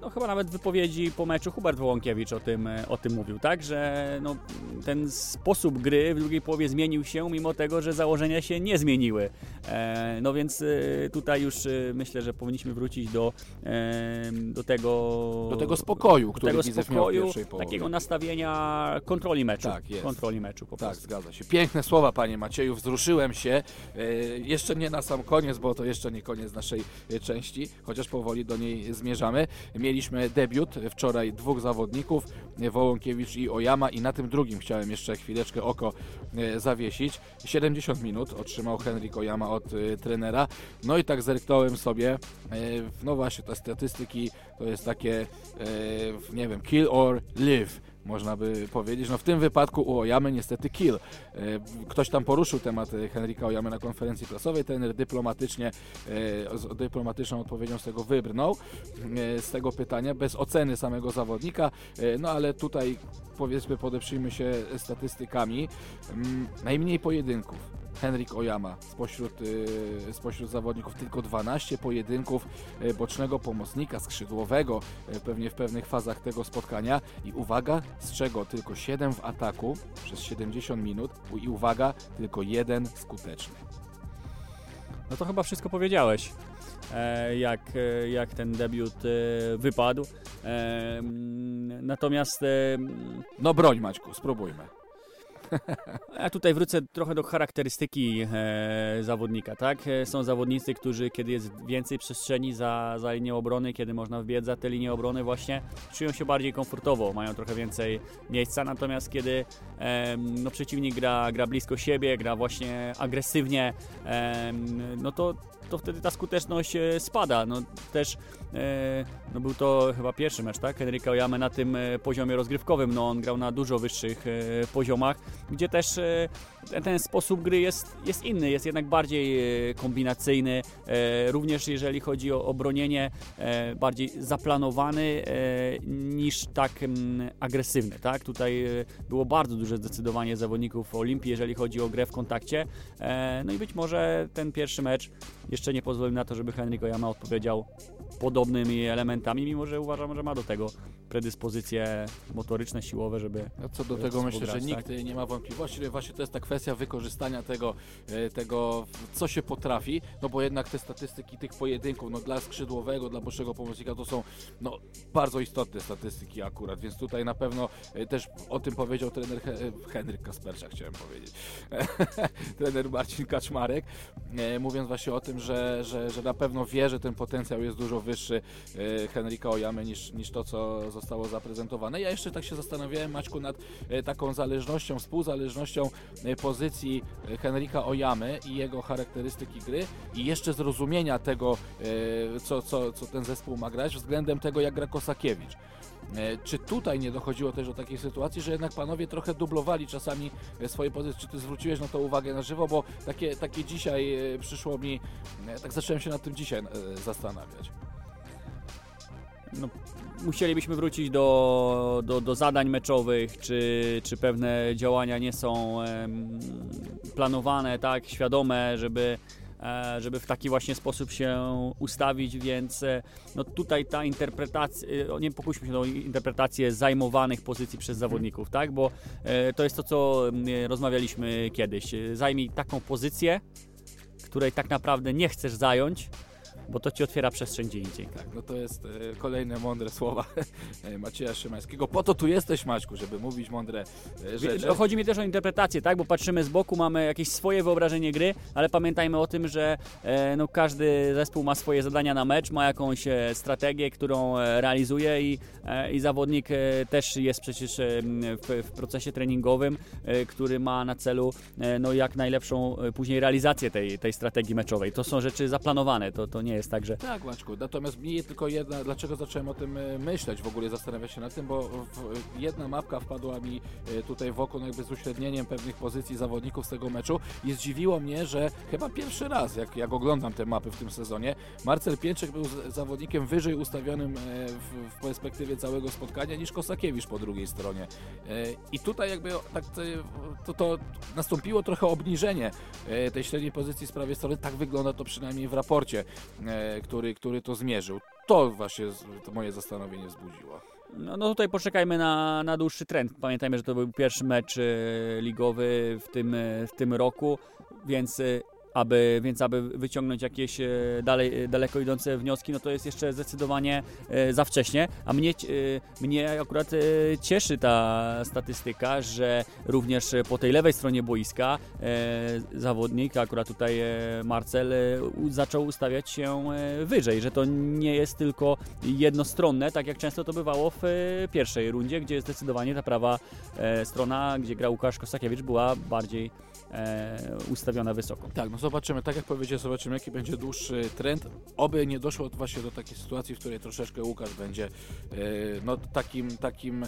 No chyba nawet wypowiedzi po meczu Hubert Wołąkiewicz o tym, o tym mówił, tak? Że no, ten sposób gry w drugiej połowie zmienił się, mimo tego, że założenia się nie zmieniły. E, No więc e, tutaj już e, myślę, że powinniśmy wrócić do, do tego... Do tego spokoju, który tego spokoju, pierwszej połowie. takiego nastawienia kontroli meczu. Tak, jest. Kontroli meczu po Tak, prostu. zgadza się. Piękne słowa, panie Macieju, wzruszyłem się. Jeszcze nie na sam koniec, bo to jeszcze nie koniec naszej części, chociaż powoli do niej zmierzamy. Mieliśmy debiut wczoraj dwóch zawodników, Wołąkiewicz i Ojama i na tym drugim chciałem jeszcze chwileczkę oko e, zawiesić. 70 minut otrzymał Henryk Ojama od e, trenera. No i tak zerknąłem sobie, e, no właśnie, te statystyki to jest takie, nie wiem, kill or live można by powiedzieć. No w tym wypadku u Ojamy niestety kill. E, Ktoś tam poruszył temat e, Henryka Ojamy na konferencji prasowej, trener dyplomatycznie, e, z dyplomatyczną odpowiedzią z tego wybrnął, z tego pytania, bez oceny samego zawodnika, no ale tutaj powiedzmy podeprzyjmy się statystykami. Mm, Najmniej pojedynków. Henryk Ojama spośród, y, spośród zawodników tylko 12 pojedynków y, bocznego pomocnika, skrzydłowego y, pewnie w pewnych fazach tego spotkania i uwaga, z czego tylko 7 w ataku przez 70 minut i uwaga, tylko jeden skuteczny. No to chyba wszystko powiedziałeś. E, jak, e, jak ten debiut e, wypadł. Natomiast No broń Maćku, spróbujmy. Ja tutaj wrócę trochę do charakterystyki e, zawodnika, tak? E, Są zawodnicy, którzy kiedy jest więcej przestrzeni za, za linię obrony, kiedy można wbiec za tę linię obrony właśnie, czują się bardziej komfortowo, mają trochę więcej miejsca, natomiast kiedy em, no, przeciwnik gra, gra blisko siebie, gra właśnie agresywnie, em, no to to wtedy ta skuteczność e, spada. No, też e, no, był to chyba pierwszy mecz, tak? Henryka Ojame na tym e, poziomie rozgrywkowym. No, on grał na dużo wyższych poziomach, gdzie też ten, sposób gry jest, jest inny, jest jednak bardziej kombinacyjny. Również jeżeli chodzi o, o bronienie, e, bardziej zaplanowany niż tak mm, agresywny. Tak? Tutaj było bardzo duże zdecydowanie zawodników Olimpii, jeżeli chodzi o grę w kontakcie. No i być może ten pierwszy mecz jeszcze nie pozwolił na to, żeby Henryk Ojama odpowiedział podobnymi elementami, mimo że uważam, że ma do tego predyspozycje motoryczne, siłowe, żeby No co do żeby tego myślę, że nikt tak? nie ma wątpliwości, ale właśnie to jest ta kwestia wykorzystania tego, e, tego, co się potrafi, no bo jednak te statystyki tych pojedynków, no dla skrzydłowego, dla bocznego pomocnika to są no, bardzo istotne statystyki akurat, więc tutaj na pewno e, też o tym powiedział trener e, Henryk Kasperczak, chciałem powiedzieć, trener Marcin Kaczmarek, mówiąc właśnie o tym, że, że, że na pewno wie, że ten potencjał jest dużo wyższy Henryka Ojamy niż, niż to, co zostało zaprezentowane. Ja jeszcze tak się zastanawiałem, Maćku, nad e, taką zależnością, współzależnością e, pozycji e, Henryka Ojamy i jego charakterystyki gry i jeszcze zrozumienia tego, co, co, co ten zespół ma grać względem tego, jak gra Kosakiewicz. Czy tutaj nie dochodziło też do takiej sytuacji, że jednak panowie trochę dublowali czasami swoje pozycje? Czy ty zwróciłeś na to uwagę na żywo? Bo takie, takie dzisiaj przyszło mi, tak zacząłem się nad tym dzisiaj zastanawiać. No, musielibyśmy wrócić do, do, do zadań meczowych, czy, czy pewne działania nie są planowane, tak, świadome, żeby, e, żeby w taki właśnie sposób się ustawić, więc e, no tutaj ta interpretacja, e, nie pokuśmy się o interpretację zajmowanych pozycji przez zawodników, tak, bo to jest to, co rozmawialiśmy kiedyś. Zajmij taką pozycję, której tak naprawdę nie chcesz zająć, bo to ci otwiera przestrzeń gdzie indziej. Tak, no to jest e, kolejne mądre słowa e, Macieja Szymańskiego. Po to tu jesteś, Maćku, żeby mówić mądre e, rzeczy. Chodzi mi też o interpretację, tak? Bo patrzymy z boku, mamy jakieś swoje wyobrażenie gry, ale pamiętajmy o tym, że e, no, każdy zespół ma swoje zadania na mecz, ma jakąś e, strategię, którą realizuje i, i zawodnik też jest przecież w, w procesie treningowym, który ma na celu no, jak najlepszą później realizację tej, tej strategii meczowej. To są rzeczy zaplanowane, to, to nie jest tak, że Tak, natomiast mi tylko jedna, dlaczego zacząłem o tym e, myśleć, w ogóle zastanawiać się nad tym, bo w, jedna mapka wpadła mi e, tutaj w oko, no jakby z uśrednieniem pewnych pozycji zawodników z tego meczu i zdziwiło mnie, że chyba pierwszy raz, jak, jak oglądam te mapy w tym sezonie, Marcel Pięczek był zawodnikiem wyżej ustawionym e, w, w perspektywie całego spotkania niż Kosakiewicz po drugiej stronie. E, I tutaj jakby tak e, to, to nastąpiło trochę obniżenie e, tej średniej pozycji z prawej strony, tak wygląda to przynajmniej w raporcie e, który, który to zmierzył. To właśnie to moje zastanowienie wzbudziło. No, no tutaj poczekajmy na, na dłuższy trend. Pamiętajmy, że to był pierwszy mecz e, ligowy w tym, e, w tym roku, więc, e, aby, więc aby wyciągnąć jakieś e, dalej, e, daleko idące wnioski, no to jest jeszcze zdecydowanie e, za wcześnie. A mnie, mnie akurat cieszy ta statystyka, że również po tej lewej stronie boiska zawodnik, akurat tutaj Marcel, zaczął ustawiać się wyżej, że to nie jest tylko jednostronne, tak jak często to bywało w pierwszej rundzie, gdzie zdecydowanie ta prawa strona, gdzie grał Łukasz Kosakiewicz, była bardziej e, ustawiona wysoko. Tak, no zobaczymy, tak jak powiedziałem, zobaczymy jaki będzie dłuższy trend. Oby nie doszło właśnie do takiej sytuacji, w której troszeczkę Łukasz będzie e, no takim, takim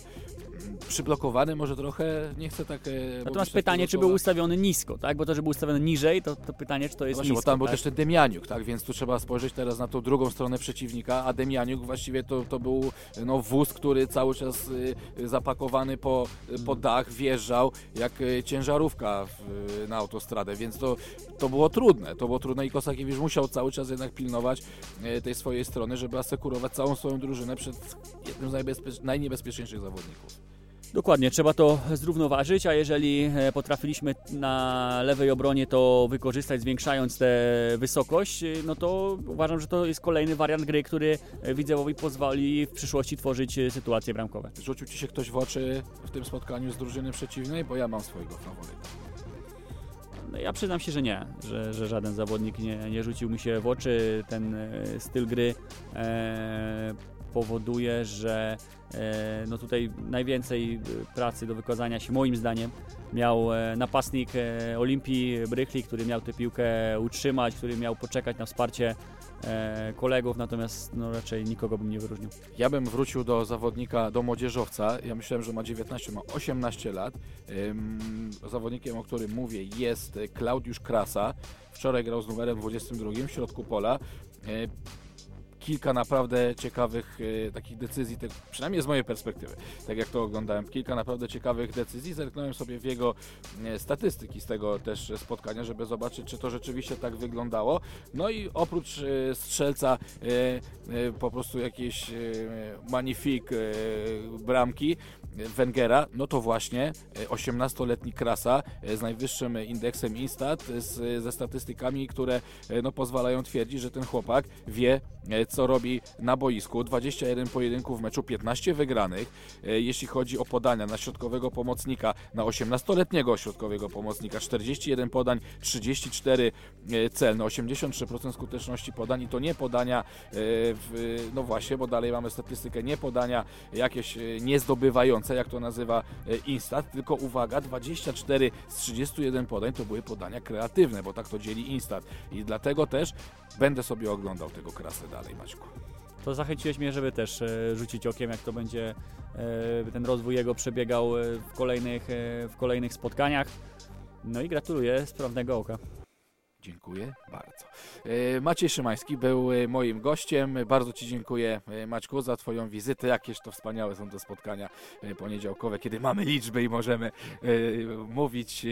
przyblokowany może trochę, nie chcę tak... e, Natomiast pytanie, czy był ustawiony nisko, tak? Bo to, że był ustawiony niżej, to, to pytanie, czy to jest Właśnie, bo nisko. tam był tak? też ten Demianiuk, tak? Więc tu trzeba spojrzeć teraz na tą drugą stronę przeciwnika, a Demianiuk właściwie to, to był no, wóz, który cały czas y, zapakowany po, po dach wjeżdżał jak y, ciężarówka w, na autostradę, więc to, to było trudne. To było trudne i Kosakiewicz musiał cały czas jednak pilnować y, tej swojej strony, żeby asekurować całą swoją drużynę przed jednym z najniebezpieczniejszych zawodników. Dokładnie, trzeba to zrównoważyć, a jeżeli e, potrafiliśmy na lewej obronie to wykorzystać, zwiększając tę wysokość, e, no to uważam, że to jest kolejny wariant gry, który e, Widzewowi pozwoli w przyszłości tworzyć e, sytuacje bramkowe. Rzucił Ci się ktoś w oczy w tym spotkaniu z drużyny przeciwnej? Bo ja mam swojego faworyta. No, ja przyznam się, że nie, że, że żaden zawodnik nie, nie rzucił mi się w oczy. Ten e, styl gry e, powoduje, że e, no tutaj najwięcej e, pracy do wykazania się moim zdaniem miał e, napastnik Olimpii Brychli, który miał tę piłkę utrzymać, który miał poczekać na wsparcie e, kolegów, natomiast no raczej nikogo bym nie wyróżnił. Ja bym wrócił do zawodnika, do młodzieżowca. Ja myślałem, że ma 19, ma 18 lat. Ym, zawodnikiem, o którym mówię, jest Klaudiusz Krasa. Wczoraj grał z numerem 22 w środku pola. E, Kilka naprawdę ciekawych e, takich decyzji, tak, przynajmniej z mojej perspektywy, tak jak to oglądałem, kilka naprawdę ciekawych decyzji. Zerknąłem sobie w jego e, statystyki z tego też spotkania, żeby zobaczyć, czy to rzeczywiście tak wyglądało. No i oprócz e, strzelca po prostu jakieś magnifik bramki Wengera, no to właśnie e, 18-letni Krasa e, z najwyższym indeksem Instat, z, ze statystykami, które e, no, pozwalają twierdzić, że ten chłopak wie, e, co robi na boisku. 21 pojedynków w meczu, 15 wygranych. E, Jeśli chodzi o podania na środkowego pomocnika, na 18-letniego środkowego pomocnika, 41 podań, 34 e, celne, 83% skuteczności podań i to nie podania, e, w, no właśnie, bo dalej mamy statystykę nie podania jakieś e, niezdobywające, jak to nazywa e, Instat, tylko uwaga, 24 z 31 podań to były podania kreatywne, bo tak to dzieli Instat i dlatego też będę sobie oglądał tego krasę dalej, Maćku. To zachęciłeś mnie, żeby też e, rzucić okiem, jak to będzie e, ten rozwój jego przebiegał w kolejnych, w kolejnych spotkaniach. No i gratuluję sprawnego oka. Dziękuję bardzo. E, Maciej Szymański był e, moim gościem. Bardzo Ci dziękuję, e, Maćku, za Twoją wizytę. Jakież to wspaniałe są te spotkania poniedziałkowe, kiedy mamy liczby i możemy mówić.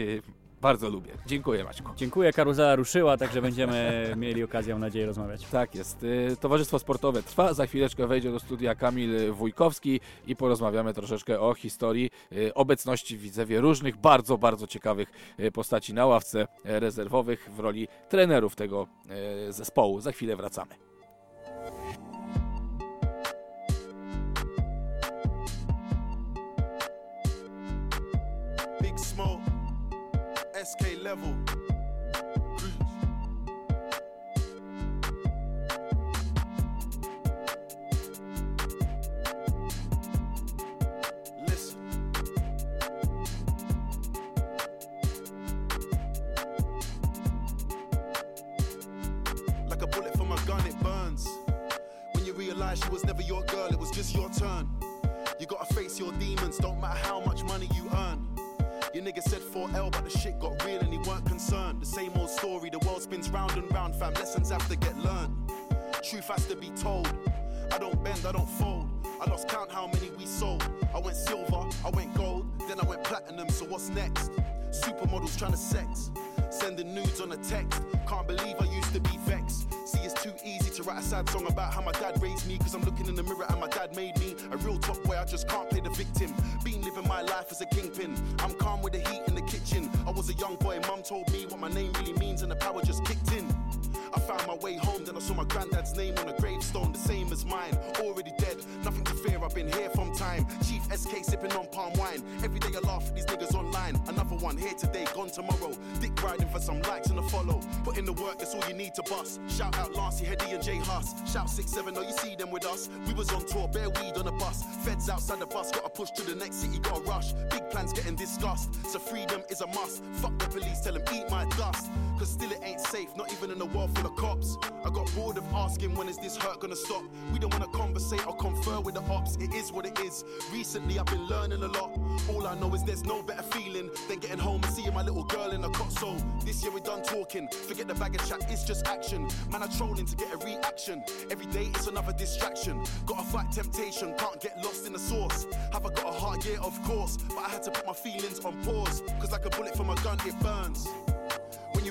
Bardzo lubię. Dziękuję, Maćku. Dziękuję, karuzela ruszyła, także będziemy mieli okazję, mam nadzieję, rozmawiać. Tak jest. E, Towarzystwo Sportowe trwa. Za chwileczkę wejdzie do studia Kamil Wójkowski i porozmawiamy troszeczkę o historii e, obecności w Widzewie różnych, bardzo, bardzo ciekawych e, postaci na ławce rezerwowych w roli trenerów tego zespołu. Za chwilę wracamy. Was never your girl, it was just your turn. You gotta face your demons, don't matter how much money you. Your nigga said 4L, but the shit got real and he weren't concerned. The same old story, the world spins round and round, fam. Lessons have to get learned. Truth has to be told. I don't bend, I don't fold. I lost count how many we sold. I went silver, I went gold, then I went platinum, so what's next? Supermodels trying to sex. Sending nudes on a text. Can't believe I used to be vexed. See, it's too easy to write a sad song about how my dad raised me. Cause I'm looking in the mirror and my dad made me a real top boy. I just can't play the victim. Been living my life as a kingpin. I'm calm with the heat in the kitchen. I was a young boy, mum told me what my name really means, and the power just kicked in. I found my way home, then I saw my granddad's name on a gravestone, the same as mine. Already dead, nothing to fear, I've been here from time. Chief SK sipping on palm wine. Every day I laugh at these niggas online. Another one here today, gone tomorrow. Dick riding for some likes and a follow. Put in the work, that's all you need to bust. Shout out Lancey, Hetty, and Jay Huss. Shout 6 7, oh, you see them with us. We was on tour, bare weed on a bus. Feds outside the bus, gotta push to the next city, gotta rush. Big plans getting discussed, so freedom is a must. Fuck the police, tell them eat my dust. Cause still it ain't safe, not even in a world full of cops. I got bored of asking when is this hurt gonna stop. We don't wanna conversate or confer with the ops, it is what it is. Recently I've been learning a lot. All I know is there's no better feeling than getting home and seeing my little girl in a cot. So this year we're done talking, forget the bag of chat, it's just action. Man, I trolling to get a reaction. Every day it's another distraction. Gotta fight temptation, can't get lost in the source. Have I got a heart? Yeah, of course. But I had to put my feelings on pause. Cause like a bullet from a gun, it burns.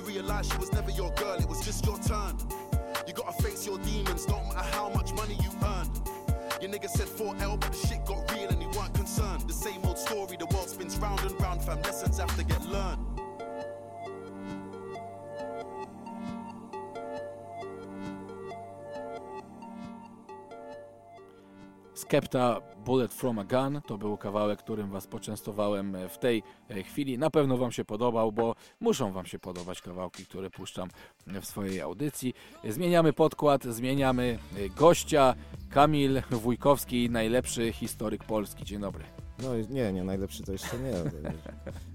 You realize she was never your girl, it was just your turn. You gotta face your demons, don't matter how much money you earn. Your nigga said 4L, but the shit got real and he weren't concerned. The same old story, the world spins round and round, fam. Lessons have Skepta Bullet from a Gun to był kawałek, którym Was poczęstowałem w tej e, chwili. Na pewno Wam się podobał, bo muszą Wam się podobać kawałki, które puszczam w swojej audycji. Zmieniamy podkład, zmieniamy e, gościa. Kamil Wójkowski, najlepszy historyk Polski. Dzień dobry. No nie, nie, najlepszy to jeszcze nie.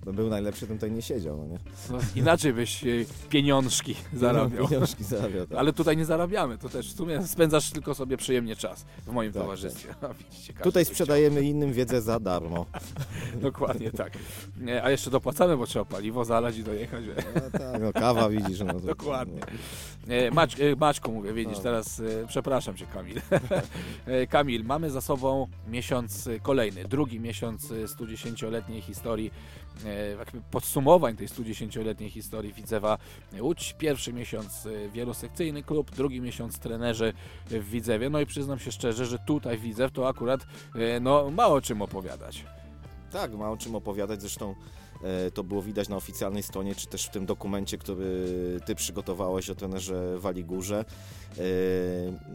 Bo był najlepszy, to tutaj nie siedział, no nie? No, inaczej byś e, pieniążki zarabiał. No, pieniążki zarabiał, tak. Ale tutaj nie zarabiamy, to też w sumie spędzasz tylko sobie przyjemnie czas w moim Tak, towarzystwie. Widzicie, każdy Tutaj sprzedajemy innym wiedzę za darmo. chciał. Dokładnie tak. Nie, A jeszcze dopłacamy, bo trzeba paliwo zalać i dojechać. No tak, no kawa widzisz, no to, Dokładnie. E, Macz, e, Maćku mówię, widzisz, teraz e, przepraszam cię Kamil. E, Kamil, mamy za sobą miesiąc e, kolejny, drugi miesiąc e, 110-letniej historii, e, jakby podsumowań tej 110-letniej historii Widzewa Łódź. Pierwszy miesiąc e, wielosekcyjny klub, drugi miesiąc trenerzy w Widzewie. No i przyznam się szczerze, że tutaj Widzew to akurat e, no, mało czym opowiadać. Tak, ma o czym opowiadać, zresztą to było widać na oficjalnej stronie, czy też w tym dokumencie, który ty przygotowałeś o trenerze Waligurze. E,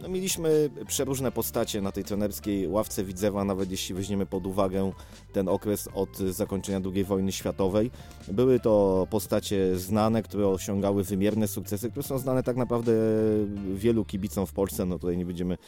no, mieliśmy przeróżne postacie na tej trenerskiej ławce Widzewa, nawet jeśli weźmiemy pod uwagę ten okres od zakończenia II wojny światowej. Były to postacie znane, które osiągały wymierne sukcesy, które są znane tak naprawdę wielu kibicom w Polsce, no tutaj nie będziemy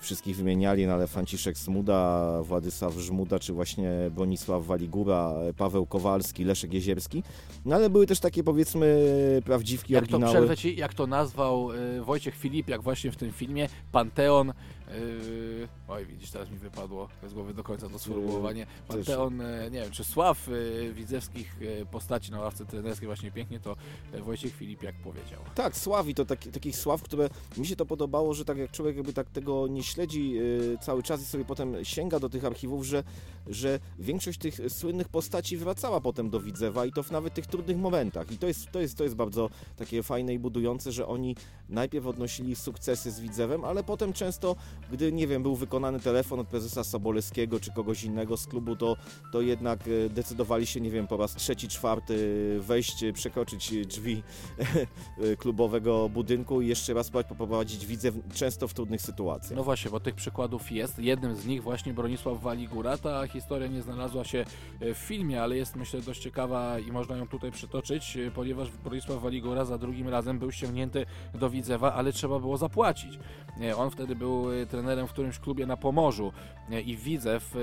wszystkich wymieniali, no ale Franciszek Smuda, Władysław Żmuda, czy właśnie Bronisław Waligura, Paweł Kowalski, Leszek Jezierski. No ale były też takie powiedzmy prawdziwki, Jak to oryginały. przerwę ci, jak to nazwał e, Wojciech Filipiak właśnie w tym filmie, Panteon. E, oj, widzisz, teraz mi wypadło z głowy do końca to sformułowanie. Panteon, e, nie wiem, czy sław e, widzewskich e, postaci na ławce trenerskiej, właśnie pięknie to Wojciech Filipiak powiedział. Tak, sławi to taki, takich sław, które mi się to podobało, że tak jak człowiek jakby tak tego nie śledzi cały czas i sobie potem sięga do tych archiwów, że, że większość tych słynnych postaci wracała potem do Widzewa i to w nawet tych trudnych momentach. I to jest, to jest, to jest bardzo takie fajne i budujące, że oni najpierw odnosili sukcesy z Widzewem, ale potem często, gdy nie wiem, był wykonany telefon od prezesa Sobolewskiego czy kogoś innego z klubu, to, to jednak y, decydowali się, nie wiem, po raz trzeci, czwarty wejść, y, przekroczyć drzwi y, klubowego budynku i jeszcze raz poprowadzić widzę często w trudnych sytuacjach. No właśnie, bo tych przykładów jest. Jednym z nich właśnie Bronisław Waligura. Ta historia nie znalazła się e, w filmie, ale jest myślę dość ciekawa i można ją tutaj przytoczyć, e, ponieważ Bronisław Waligura za drugim razem był ściągnięty do Widzewa, ale trzeba było zapłacić. E, On wtedy był e, trenerem w którymś klubie na Pomorzu e, i Widzew e,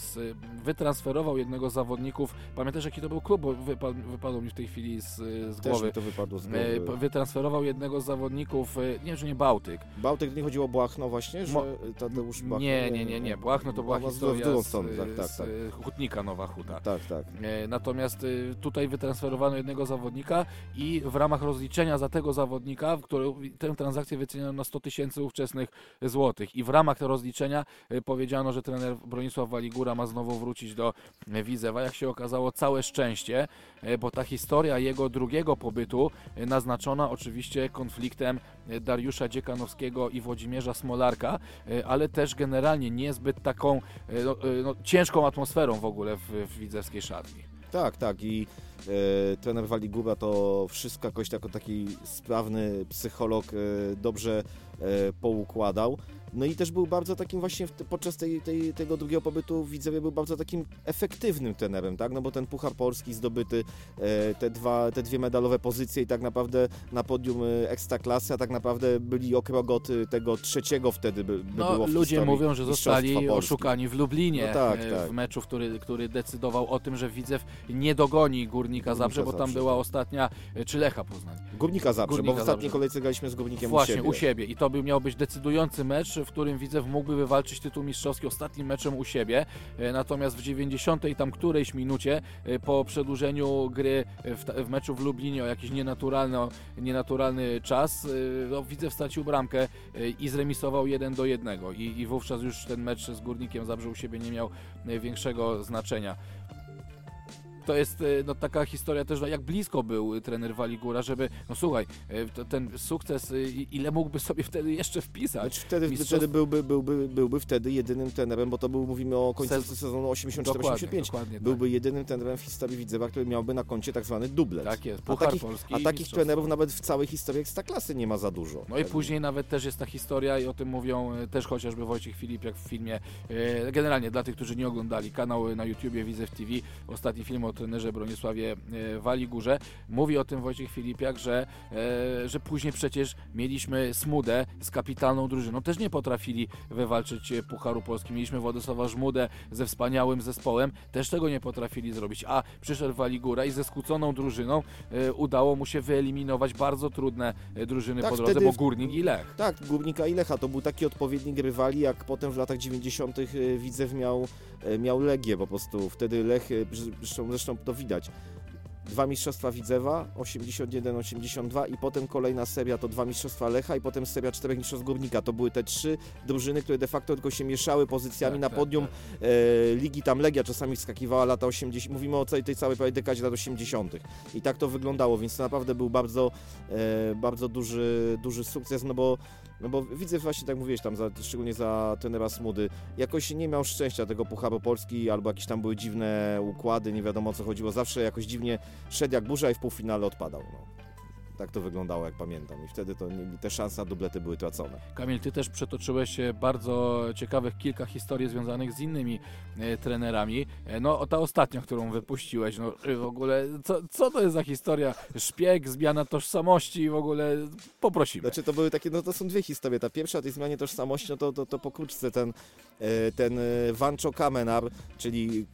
z- wytransferował jednego z zawodników. Pamiętasz jaki to był klub? Bo wypadł, wypadł mi w tej chwili z, z Też głowy. to wypadło z E, głowy. Wytransferował jednego z zawodników, e, nie czy nie Bałtyk, Bałtyk nie chodziło o Błachno właśnie, że Mo- Tadeusz Błachno... Nie, nie, nie, nie. Błachno to była w historia drugą z, stronę, tak, tak, z tak. e, Hutnika Nowa Huta. Tak, tak. E, Natomiast e, tutaj wytransferowano jednego zawodnika i w ramach rozliczenia za tego zawodnika, w którym tę transakcję wyceniono na 100 tysięcy ówczesnych złotych i w ramach tego rozliczenia e, powiedziano, że trener Bronisław Waligura ma znowu wrócić do e, Widzewa. Jak się okazało, całe szczęście, e, bo ta historia jego drugiego pobytu naznaczona oczywiście konfliktem Dariusza Dziekanowskiego i Włodzimierza Smolarka, ale też generalnie niezbyt taką no, no, ciężką atmosferą w ogóle w, w widzewskiej szatni. Tak, tak i e, trener Waligura to wszystko jakoś jako taki sprawny psycholog e, dobrze e, poukładał. No i też był bardzo takim właśnie podczas tej, tej, tego drugiego pobytu w Widzewie był bardzo takim efektywnym trenerem, tak? No bo ten Puchar Polski zdobyty, e, te, dwa, te dwie medalowe pozycje i tak naprawdę na podium e, Ekstraklasy, a tak naprawdę byli o krok od e, tego trzeciego wtedy by, by No, było w ludzie mówią, że zostali oszukani w Lublinie No tak, e, tak. w meczu, który, który decydował o tym, że Widzew nie dogoni Górnika Zabrze, bo tam Zabrze, była tak. ostatnia, czy Lecha Poznań. Górnika Zabrze, Górnika bo w ostatniej Zabrze. kolejce graliśmy z Górnikiem Właśnie, u siebie. u siebie. I to by miał być decydujący mecz, w którym Widzew mógłby wywalczyć tytuł mistrzowski ostatnim meczem u siebie. E, Natomiast w 90 tam którejś minucie e, po przedłużeniu gry w, w meczu w Lublinie o jakiś nienaturalny, nienaturalny czas, e, no, Widzew stracił bramkę i zremisował 1 do 1. I, I wówczas już ten mecz z Górnikiem Zabrze u siebie nie miał większego znaczenia. To jest e, no, taka historia też, no, jak blisko był trener Waligura, żeby, no słuchaj, e, ten sukces, e, ile mógłby sobie wtedy jeszcze wpisać. Znaczy wtedy, Mistrzostw- wtedy byłby, byłby, byłby wtedy jedynym trenerem, bo to był, mówimy o końcu Sez- sezonu 84-85. Dokładnie, dokładnie tak. Byłby jedynym trenerem w historii Widzewa, który miałby na koncie tak zwany dublet. Tak jest, a Puchar takich, Polski a takich trenerów nawet w całej historii Ekstraklasy nie ma za dużo. No i Tak. później nawet też jest ta historia i o tym mówią też chociażby Wojciech Filip, jak w filmie, generalnie dla tych, którzy nie oglądali, kanał na YouTubie Widzew TV, ostatni film o trenerze Bronisławie e, Waligurze, mówi o tym Wojciech Filipiak, że, e, że później przecież mieliśmy Smudę z kapitalną drużyną, też nie potrafili wywalczyć Pucharu Polski, mieliśmy Władysława Żmudę ze wspaniałym zespołem, też tego nie potrafili zrobić, a przyszedł Waligura i ze skłóconą drużyną e, udało mu się wyeliminować bardzo trudne drużyny Tak, po drodze, wtedy bo Górnik i Lech. Tak, Górnika i Lecha to był taki odpowiednik rywali, jak potem w latach 90. y, Widzew miał, miał Legię po prostu. Wtedy Lech, zresztą, zresztą to widać. Dwa mistrzostwa Widzewa, 81-82 i potem kolejna seria to dwa mistrzostwa Lecha i potem seria czterech mistrzostw Górnika. To były te trzy drużyny, które de facto tylko się mieszały pozycjami Tak, na tak, podium e, ligi. Tam Legia czasami wskakiwała lata 80. Mówimy o całej tej całej prawie dekadzie lat 80. I tak to wyglądało, więc to naprawdę był bardzo, e, bardzo duży, duży sukces, no bo no bo widzę właśnie, tak mówiłeś tam, za, szczególnie za tenera Smudy, jakoś nie miał szczęścia tego Pucharu Polski, albo jakieś tam były dziwne układy, nie wiadomo o co chodziło. Zawsze jakoś dziwnie szedł jak burza i w półfinale odpadał. No. Tak to wyglądało, jak pamiętam. I wtedy to te szanse na dublety były tracone. Kamil, ty też przetoczyłeś e, bardzo ciekawych kilka historii związanych z innymi e, trenerami. E, no, ta ostatnia, którą wypuściłeś, no w ogóle, co, co to jest za historia? Szpieg, zmiana tożsamości, w ogóle poprosimy. Znaczy to były takie, no to są dwie historie. Ta pierwsza o tej zmianie tożsamości, no to, to, to pokrótce ten, ten Vancho Kamenar, czyli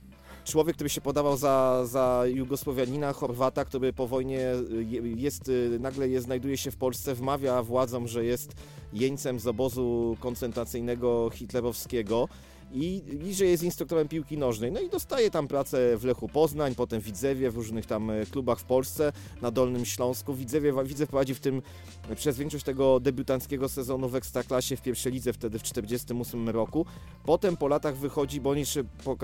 człowiek, który się podawał za, za Jugosłowianina, Chorwata, który po wojnie je- jest, e, nagle jest, znajduje się w Polsce, wmawia władzom, że jest jeńcem z obozu koncentracyjnego hitlerowskiego. I, I że jest instruktorem piłki nożnej. No i dostaje tam pracę w Lechu Poznań, potem w Widzewie, w różnych tam e, klubach w Polsce, na Dolnym Śląsku. Widzewie, Widzew prowadzi w tym przez większość tego debiutanckiego sezonu w Ekstraklasie w pierwszej lidze wtedy w 1948 roku. Potem po latach wychodzi, bo on jeszcze po,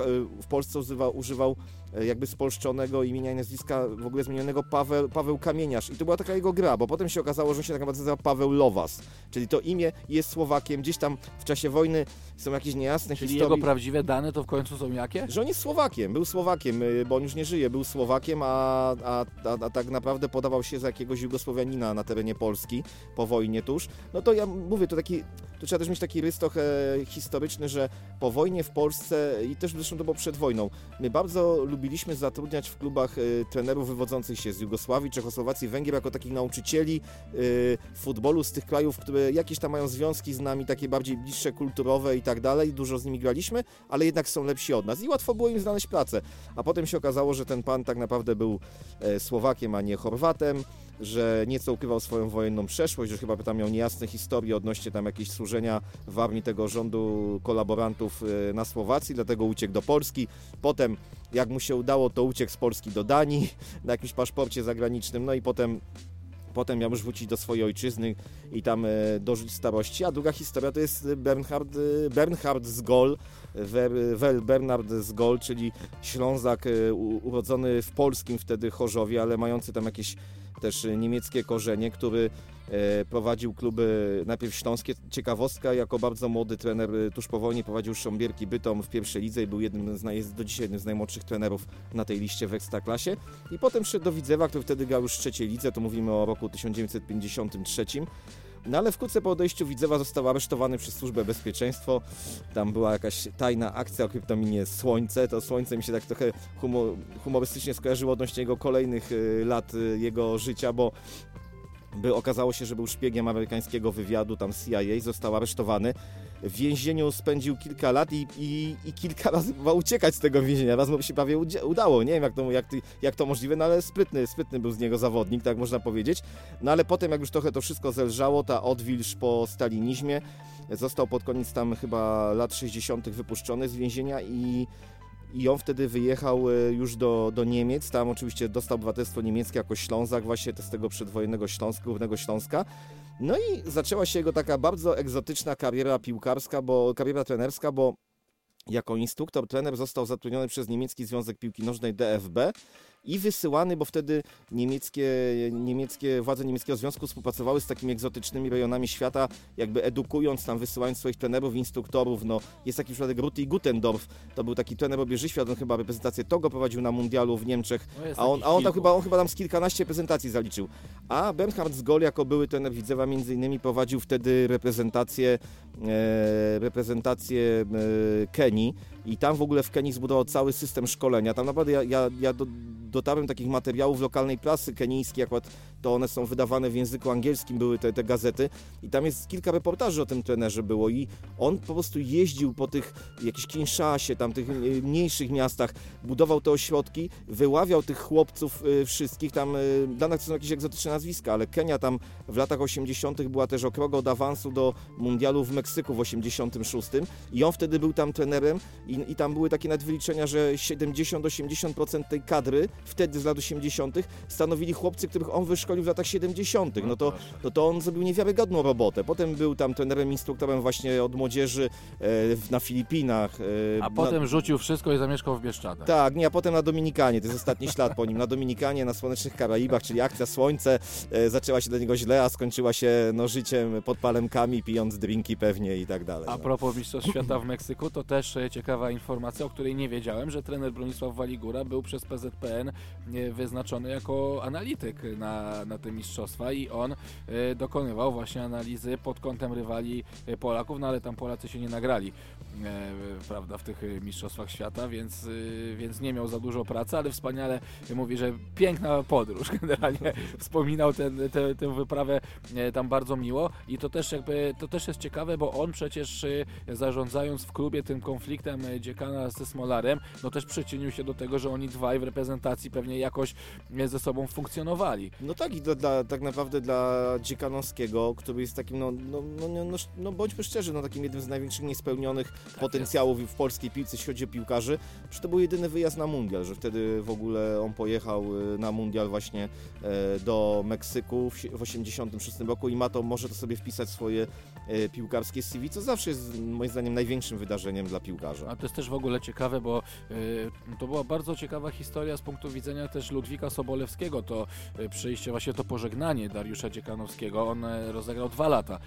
w Polsce używał, używał e, jakby spolszczonego imienia i nazwiska w ogóle zmienionego Paweł, Paweł Kamieniarz. I to była taka jego gra, bo potem się okazało, że on się tak naprawdę nazywa Paweł Lowas. Czyli to imię jest Słowakiem. Gdzieś tam w czasie wojny są jakieś niejasne Czyli historie. jego prawdziwe dane to w końcu są jakie? Że on jest Słowakiem, był Słowakiem, y, bo on już nie żyje, był Słowakiem, a, a, a, a tak naprawdę podawał się za jakiegoś Jugosłowianina na terenie Polski po wojnie tuż. No to ja mówię, to taki, to trzeba też mieć taki rys trochę historyczny, że po wojnie w Polsce i też zresztą to było przed wojną, my bardzo lubiliśmy zatrudniać w klubach y, trenerów wywodzących się z Jugosławii, Czechosłowacji, Węgier jako takich nauczycieli y, futbolu z tych krajów, które jakieś tam mają związki z nami, takie bardziej bliższe, kulturowe i tak dalej. Dużo z nimi graliśmy, ale jednak są lepsi od nas i łatwo było im znaleźć pracę. A potem się okazało, że ten pan tak naprawdę był e, Słowakiem, a nie Chorwatem, że nieco ukrywał swoją wojenną przeszłość, że chyba tam miał niejasne historie odnośnie tam jakieś służenia w armii tego rządu kolaborantów e, na Słowacji, dlatego uciekł do Polski. Potem, jak mu się udało, to uciekł z Polski do Danii na jakimś paszporcie zagranicznym, no i potem Potem miał już wrócić do swojej ojczyzny i tam e, dożyć starości. A druga historia to jest Bernhard, e, Bernhard z Gol, Wer, Bernard z Gol, czyli Ślązak urodzony w polskim wtedy Chorzowie, ale mający tam jakieś też niemieckie korzenie, który e, prowadził kluby najpierw śląskie. Ciekawostka, jako bardzo młody trener e, tuż po wojnie prowadził Sząbierki Bytom w pierwszej lidze i był jednym z, do dzisiaj jednym z najmłodszych trenerów na tej liście w Ekstraklasie. I potem szedł do Widzewa, który wtedy grał już w trzeciej lidze, to mówimy o roku 1953. No ale wkrótce po odejściu Widzewa został aresztowany przez Służbę Bezpieczeństwo. Tam była jakaś tajna akcja o kryptominie Słońce. To Słońce mi się tak trochę humor, humorystycznie skojarzyło odnośnie jego kolejnych y, lat y, jego życia, bo by okazało się, że był szpiegiem amerykańskiego wywiadu, tam CIA, został aresztowany. W więzieniu spędził kilka lat i, i, i kilka razy próbował uciekać z tego więzienia. Raz mu się prawie udało. Nie wiem, jak to, jak, jak to możliwe, no ale sprytny, sprytny był z niego zawodnik, tak można powiedzieć. No ale potem, jak już trochę to wszystko zelżało, ta odwilż po stalinizmie, został pod koniec tam chyba lat 60. wypuszczony z więzienia i i on wtedy wyjechał e, już do, do Niemiec. Tam oczywiście dostał obywatelstwo niemieckie jako Ślązak, właśnie z tego przedwojennego Śląska, Górnego Śląska. No i zaczęła się jego taka bardzo egzotyczna kariera piłkarska, bo kariera trenerska, bo jako instruktor, trener został zatrudniony przez niemiecki Związek Piłki Nożnej DFB i wysyłany, bo wtedy niemieckie, niemieckie władze niemieckiego związku współpracowały z takimi egzotycznymi rejonami świata, jakby edukując tam, wysyłając swoich trenerów, instruktorów. No, jest taki przypadek Ruti Gutendorf, to był taki trener obieży świat, on chyba reprezentację Togo prowadził na mundialu w Niemczech, No a on, a on tam chyba, on chyba tam z kilkanaście prezentacji zaliczył. A Bernhard Zgol jako były trener Widzewa między innymi prowadził wtedy reprezentację, e, reprezentację e, Kenii i tam w ogóle w Kenii zbudował cały system szkolenia. Tam naprawdę ja, ja, ja do, dotarłem takich materiałów lokalnej prasy kenijskiej, akurat to one są wydawane w języku angielskim, były te, te gazety i tam jest kilka reportaży o tym trenerze było i on po prostu jeździł po tych jakichś Kinszasie, tam tych e, mniejszych miastach, budował te ośrodki, wyławiał tych chłopców e, wszystkich, tam e, dla nas są jakieś egzotyczne nazwiska, ale Kenia tam w latach 80. była też okrągła od awansu do mundialu w Meksyku w 86 i on wtedy był tam trenerem i, i tam były takie nawet wyliczenia, że 70-80% tej kadry wtedy z lat 80. stanowili chłopcy, których on wyszkolił w latach 70. No to, to, to on zrobił niewiarygodną robotę. Potem był tam trenerem, instruktorem właśnie od młodzieży e, na Filipinach. e, A na- potem rzucił wszystko i zamieszkał w Bieszczadach. tak, nie, a potem na Dominikanie, to jest ostatni ślad po nim. Na Dominikanie, na Słonecznych Karaibach, czyli akcja Słońce, e, zaczęła się dla niego źle, a skończyła się no, życiem pod palemkami, pijąc drinki pewnie i tak dalej. A no. propos Mistrzostw Świata w Meksyku, to też ciekawa informacja, o której nie wiedziałem, że trener Bronisław Waligura był przez PZPN wyznaczony jako analityk na, na te mistrzostwa i on e, dokonywał właśnie analizy pod kątem rywali e, Polaków, no ale tam Polacy się nie nagrali prawda, w tych e, mistrzostwach świata, więc, e, więc nie miał za dużo pracy, ale wspaniale mówi, że piękna podróż generalnie wspominał ten, tę tę wyprawę e, tam bardzo miło i to też jakby, to też jest ciekawe, bo on przecież e, zarządzając w klubie tym konfliktem e, dziekana ze Smolarem, no też przyczynił się do tego, że oni dwaj w reprezentacji pewnie jakoś e, ze sobą funkcjonowali. No tak i dla, tak naprawdę dla Dziekanowskiego, który jest takim, no, no, no, no, no, no bądźmy szczerzy, no takim jednym z największych niespełnionych potencjałów w polskiej piłce, jeśli chodzi o piłkarzy, że to był jedyny wyjazd na mundial, że wtedy w ogóle on pojechał y, na mundial właśnie e, do Meksyku w, sie- w 86 roku i ma to, może to sobie wpisać swoje piłkarskie CV, co zawsze jest moim zdaniem największym wydarzeniem dla piłkarza. A to jest też w ogóle ciekawe, bo y, to była bardzo ciekawa historia z punktu widzenia też Ludwika Sobolewskiego. To y, przyjście, właśnie to pożegnanie Dariusza Dziekanowskiego. On y, rozegrał dwa lata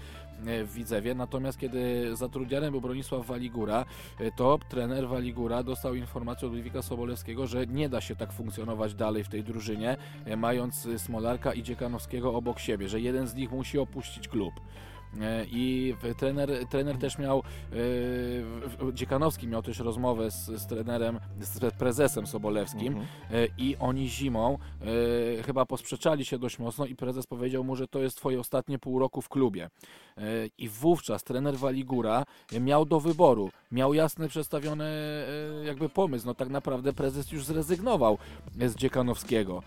y, w Widzewie, natomiast kiedy zatrudniany był Bronisław Waligura, y, to trener Waligura dostał informację od Ludwika Sobolewskiego, że nie da się tak funkcjonować dalej w tej drużynie, y, mając y, Smolarka i Dziekanowskiego obok siebie, że jeden z nich musi opuścić klub. E, I trener, trener też miał, e, Dziekanowski miał też rozmowę z, z trenerem, z prezesem Sobolewskim Mhm. e, i oni zimą chyba posprzeczali się dość mocno i prezes powiedział mu, że to jest twoje ostatnie pół roku w klubie. I wówczas trener Waligura miał do wyboru, miał jasny przedstawiony jakby pomysł. No tak naprawdę prezes już zrezygnował z Dziekanowskiego,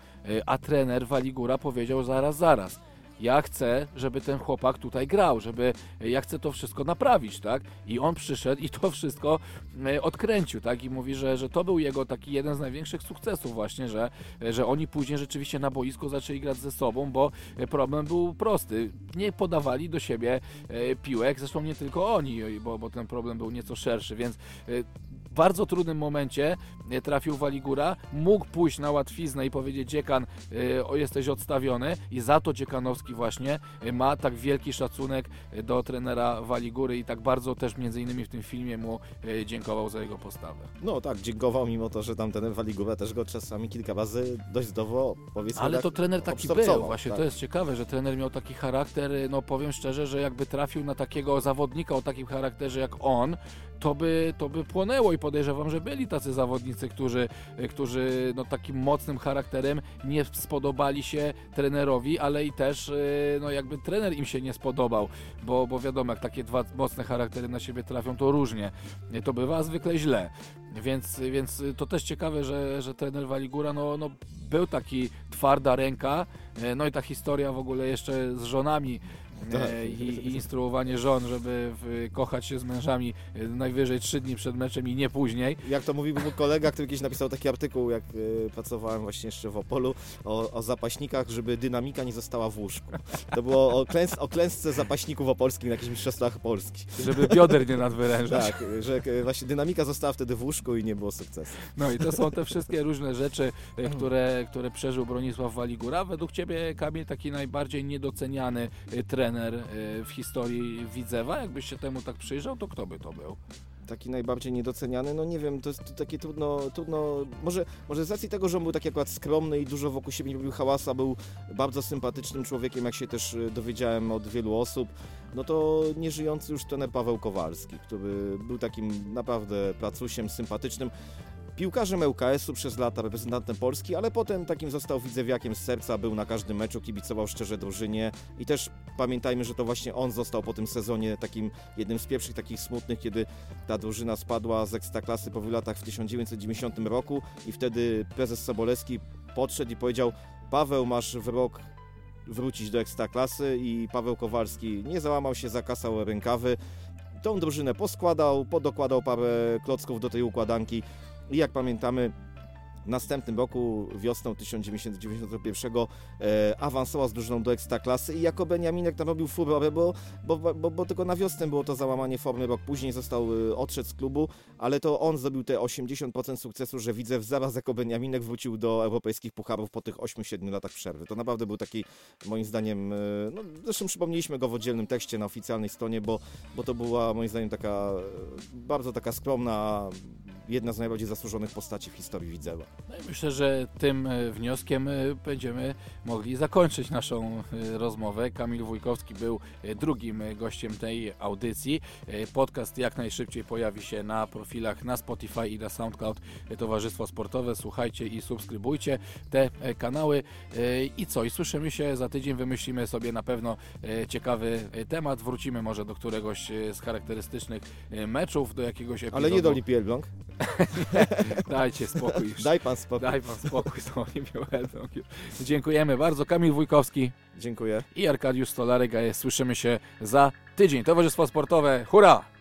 a trener Waligura powiedział zaraz, zaraz. Ja chcę, żeby ten chłopak tutaj grał, żeby ja chcę to wszystko naprawić, tak? I on przyszedł i to wszystko e, odkręcił, tak? I mówi, że, że to był jego taki jeden z największych sukcesów właśnie, że, że oni później rzeczywiście na boisku zaczęli grać ze sobą, bo e, problem był prosty. Nie podawali do siebie e, piłek, zresztą nie tylko oni, bo, bo ten problem był nieco szerszy, więc e, bardzo trudnym momencie e, trafił Waligura, mógł pójść na łatwiznę i powiedzieć dziekan, e, o jesteś odstawiony i za to dziekanowski właśnie e, ma tak wielki szacunek do trenera Waligury i tak bardzo też między innymi w tym filmie mu dziękował za jego postawę. No tak, dziękował mimo to, że tam ten Waligura też go czasami kilka razy dość zdowo, powiedzmy Ale tak, to trener taki był, właśnie tak. to jest ciekawe, że trener miał taki charakter, no powiem szczerze, że jakby trafił na takiego zawodnika o takim charakterze jak on, to by, to by płonęło i podejrzewam, że byli tacy zawodnicy, którzy, którzy no takim mocnym charakterem nie spodobali się trenerowi, ale i też y, no jakby trener im się nie spodobał, bo, bo wiadomo, jak takie dwa mocne charaktery na siebie trafią, to różnie. To bywa zwykle źle. Więc, więc to też ciekawe, że, że trener Waligura no, no, był taki twarda ręka, No i ta historia w ogóle jeszcze z żonami Tak. e, i, i instruowanie żon, żeby w, kochać się z mężami e, najwyżej trzy dni przed meczem i nie później. Jak to mówił mój kolega, który kiedyś napisał taki artykuł, jak y, pracowałem właśnie jeszcze w Opolu, o, o zapaśnikach, żeby dynamika nie została w łóżku. To było o, klęs o klęsce zapaśników opolskich na jakichś mistrzostwach Polski. Żeby bioder nie nadwyrężać. Tak, że właśnie dynamika została wtedy w łóżku i nie było sukcesu. No i to są te wszystkie różne rzeczy, e, które, które przeżył Bronisław Waligura. Według Ciebie, Kamil, taki najbardziej niedoceniany e, trener e, w historii Widzewa, jakbyś się temu tak przyjrzał, to kto by to był? Taki najbardziej niedoceniany, no nie wiem, to jest takie trudno, trudno. Może, może z racji tego, że on był taki akurat skromny i dużo wokół siebie nie robił hałasa, był bardzo sympatycznym człowiekiem, jak się też y, dowiedziałem od wielu osób, no to nieżyjący już trener Paweł Kowalski, który był takim naprawdę pracusiem, sympatycznym, piłkarzem ŁKS-u przez lata, reprezentantem Polski, ale potem takim został widzewiakiem z serca, był na każdym meczu, kibicował szczerze drużynie. I też pamiętajmy, że to właśnie on został po tym sezonie takim jednym z pierwszych takich smutnych, kiedy ta drużyna spadła z Ekstraklasy po wielu latach w 1990 roku. I wtedy prezes Sobolewski podszedł i powiedział Paweł, masz w rok wrócić do Ekstraklasy. I Paweł Kowalski nie załamał się, zakasał rękawy, tą drużynę poskładał, podokładał parę klocków do tej układanki i jak pamiętamy, w następnym roku, wiosną 1991, e, awansował z drużyną do Ekstraklasy i jako Beniaminek narobił furorę, bo, bo, bo, bo tylko na wiosnę było to załamanie formy. Rok później został e, odszedł z klubu, ale to on zrobił te 80% sukcesu, że widzę zaraz jako Beniaminek wrócił do europejskich pucharów po tych 8-7 latach przerwy. To naprawdę był taki, moim zdaniem, e, no, zresztą przypomnieliśmy go w oddzielnym tekście na oficjalnej stronie, bo, bo to była moim zdaniem taka e, bardzo taka skromna, jedna z najbardziej zasłużonych postaci w historii Widzewa. No i myślę, że tym e, wnioskiem e, będziemy mogli zakończyć naszą e, rozmowę. Kamil Wójkowski był drugim gościem tej audycji. Podcast jak najszybciej pojawi się na profilach na Spotify i na SoundCloud Towarzystwo Sportowe. Słuchajcie i subskrybujcie te kanały. I co? I słyszymy się za tydzień. Wymyślimy sobie na pewno ciekawy temat. Wrócimy może do któregoś z charakterystycznych meczów, do jakiegoś epizodu. Ale nie do Olimpii Elbląg. Dajcie spokój. Daj pan spokój. Daj pan spokój z tą Olimpią. Dziękujemy bardzo. Kamil Wójkowski Dziękuję. i Arkadiusz Stolarek. a Słyszymy się za tydzień. Towarzystwo Sportowe, hurra!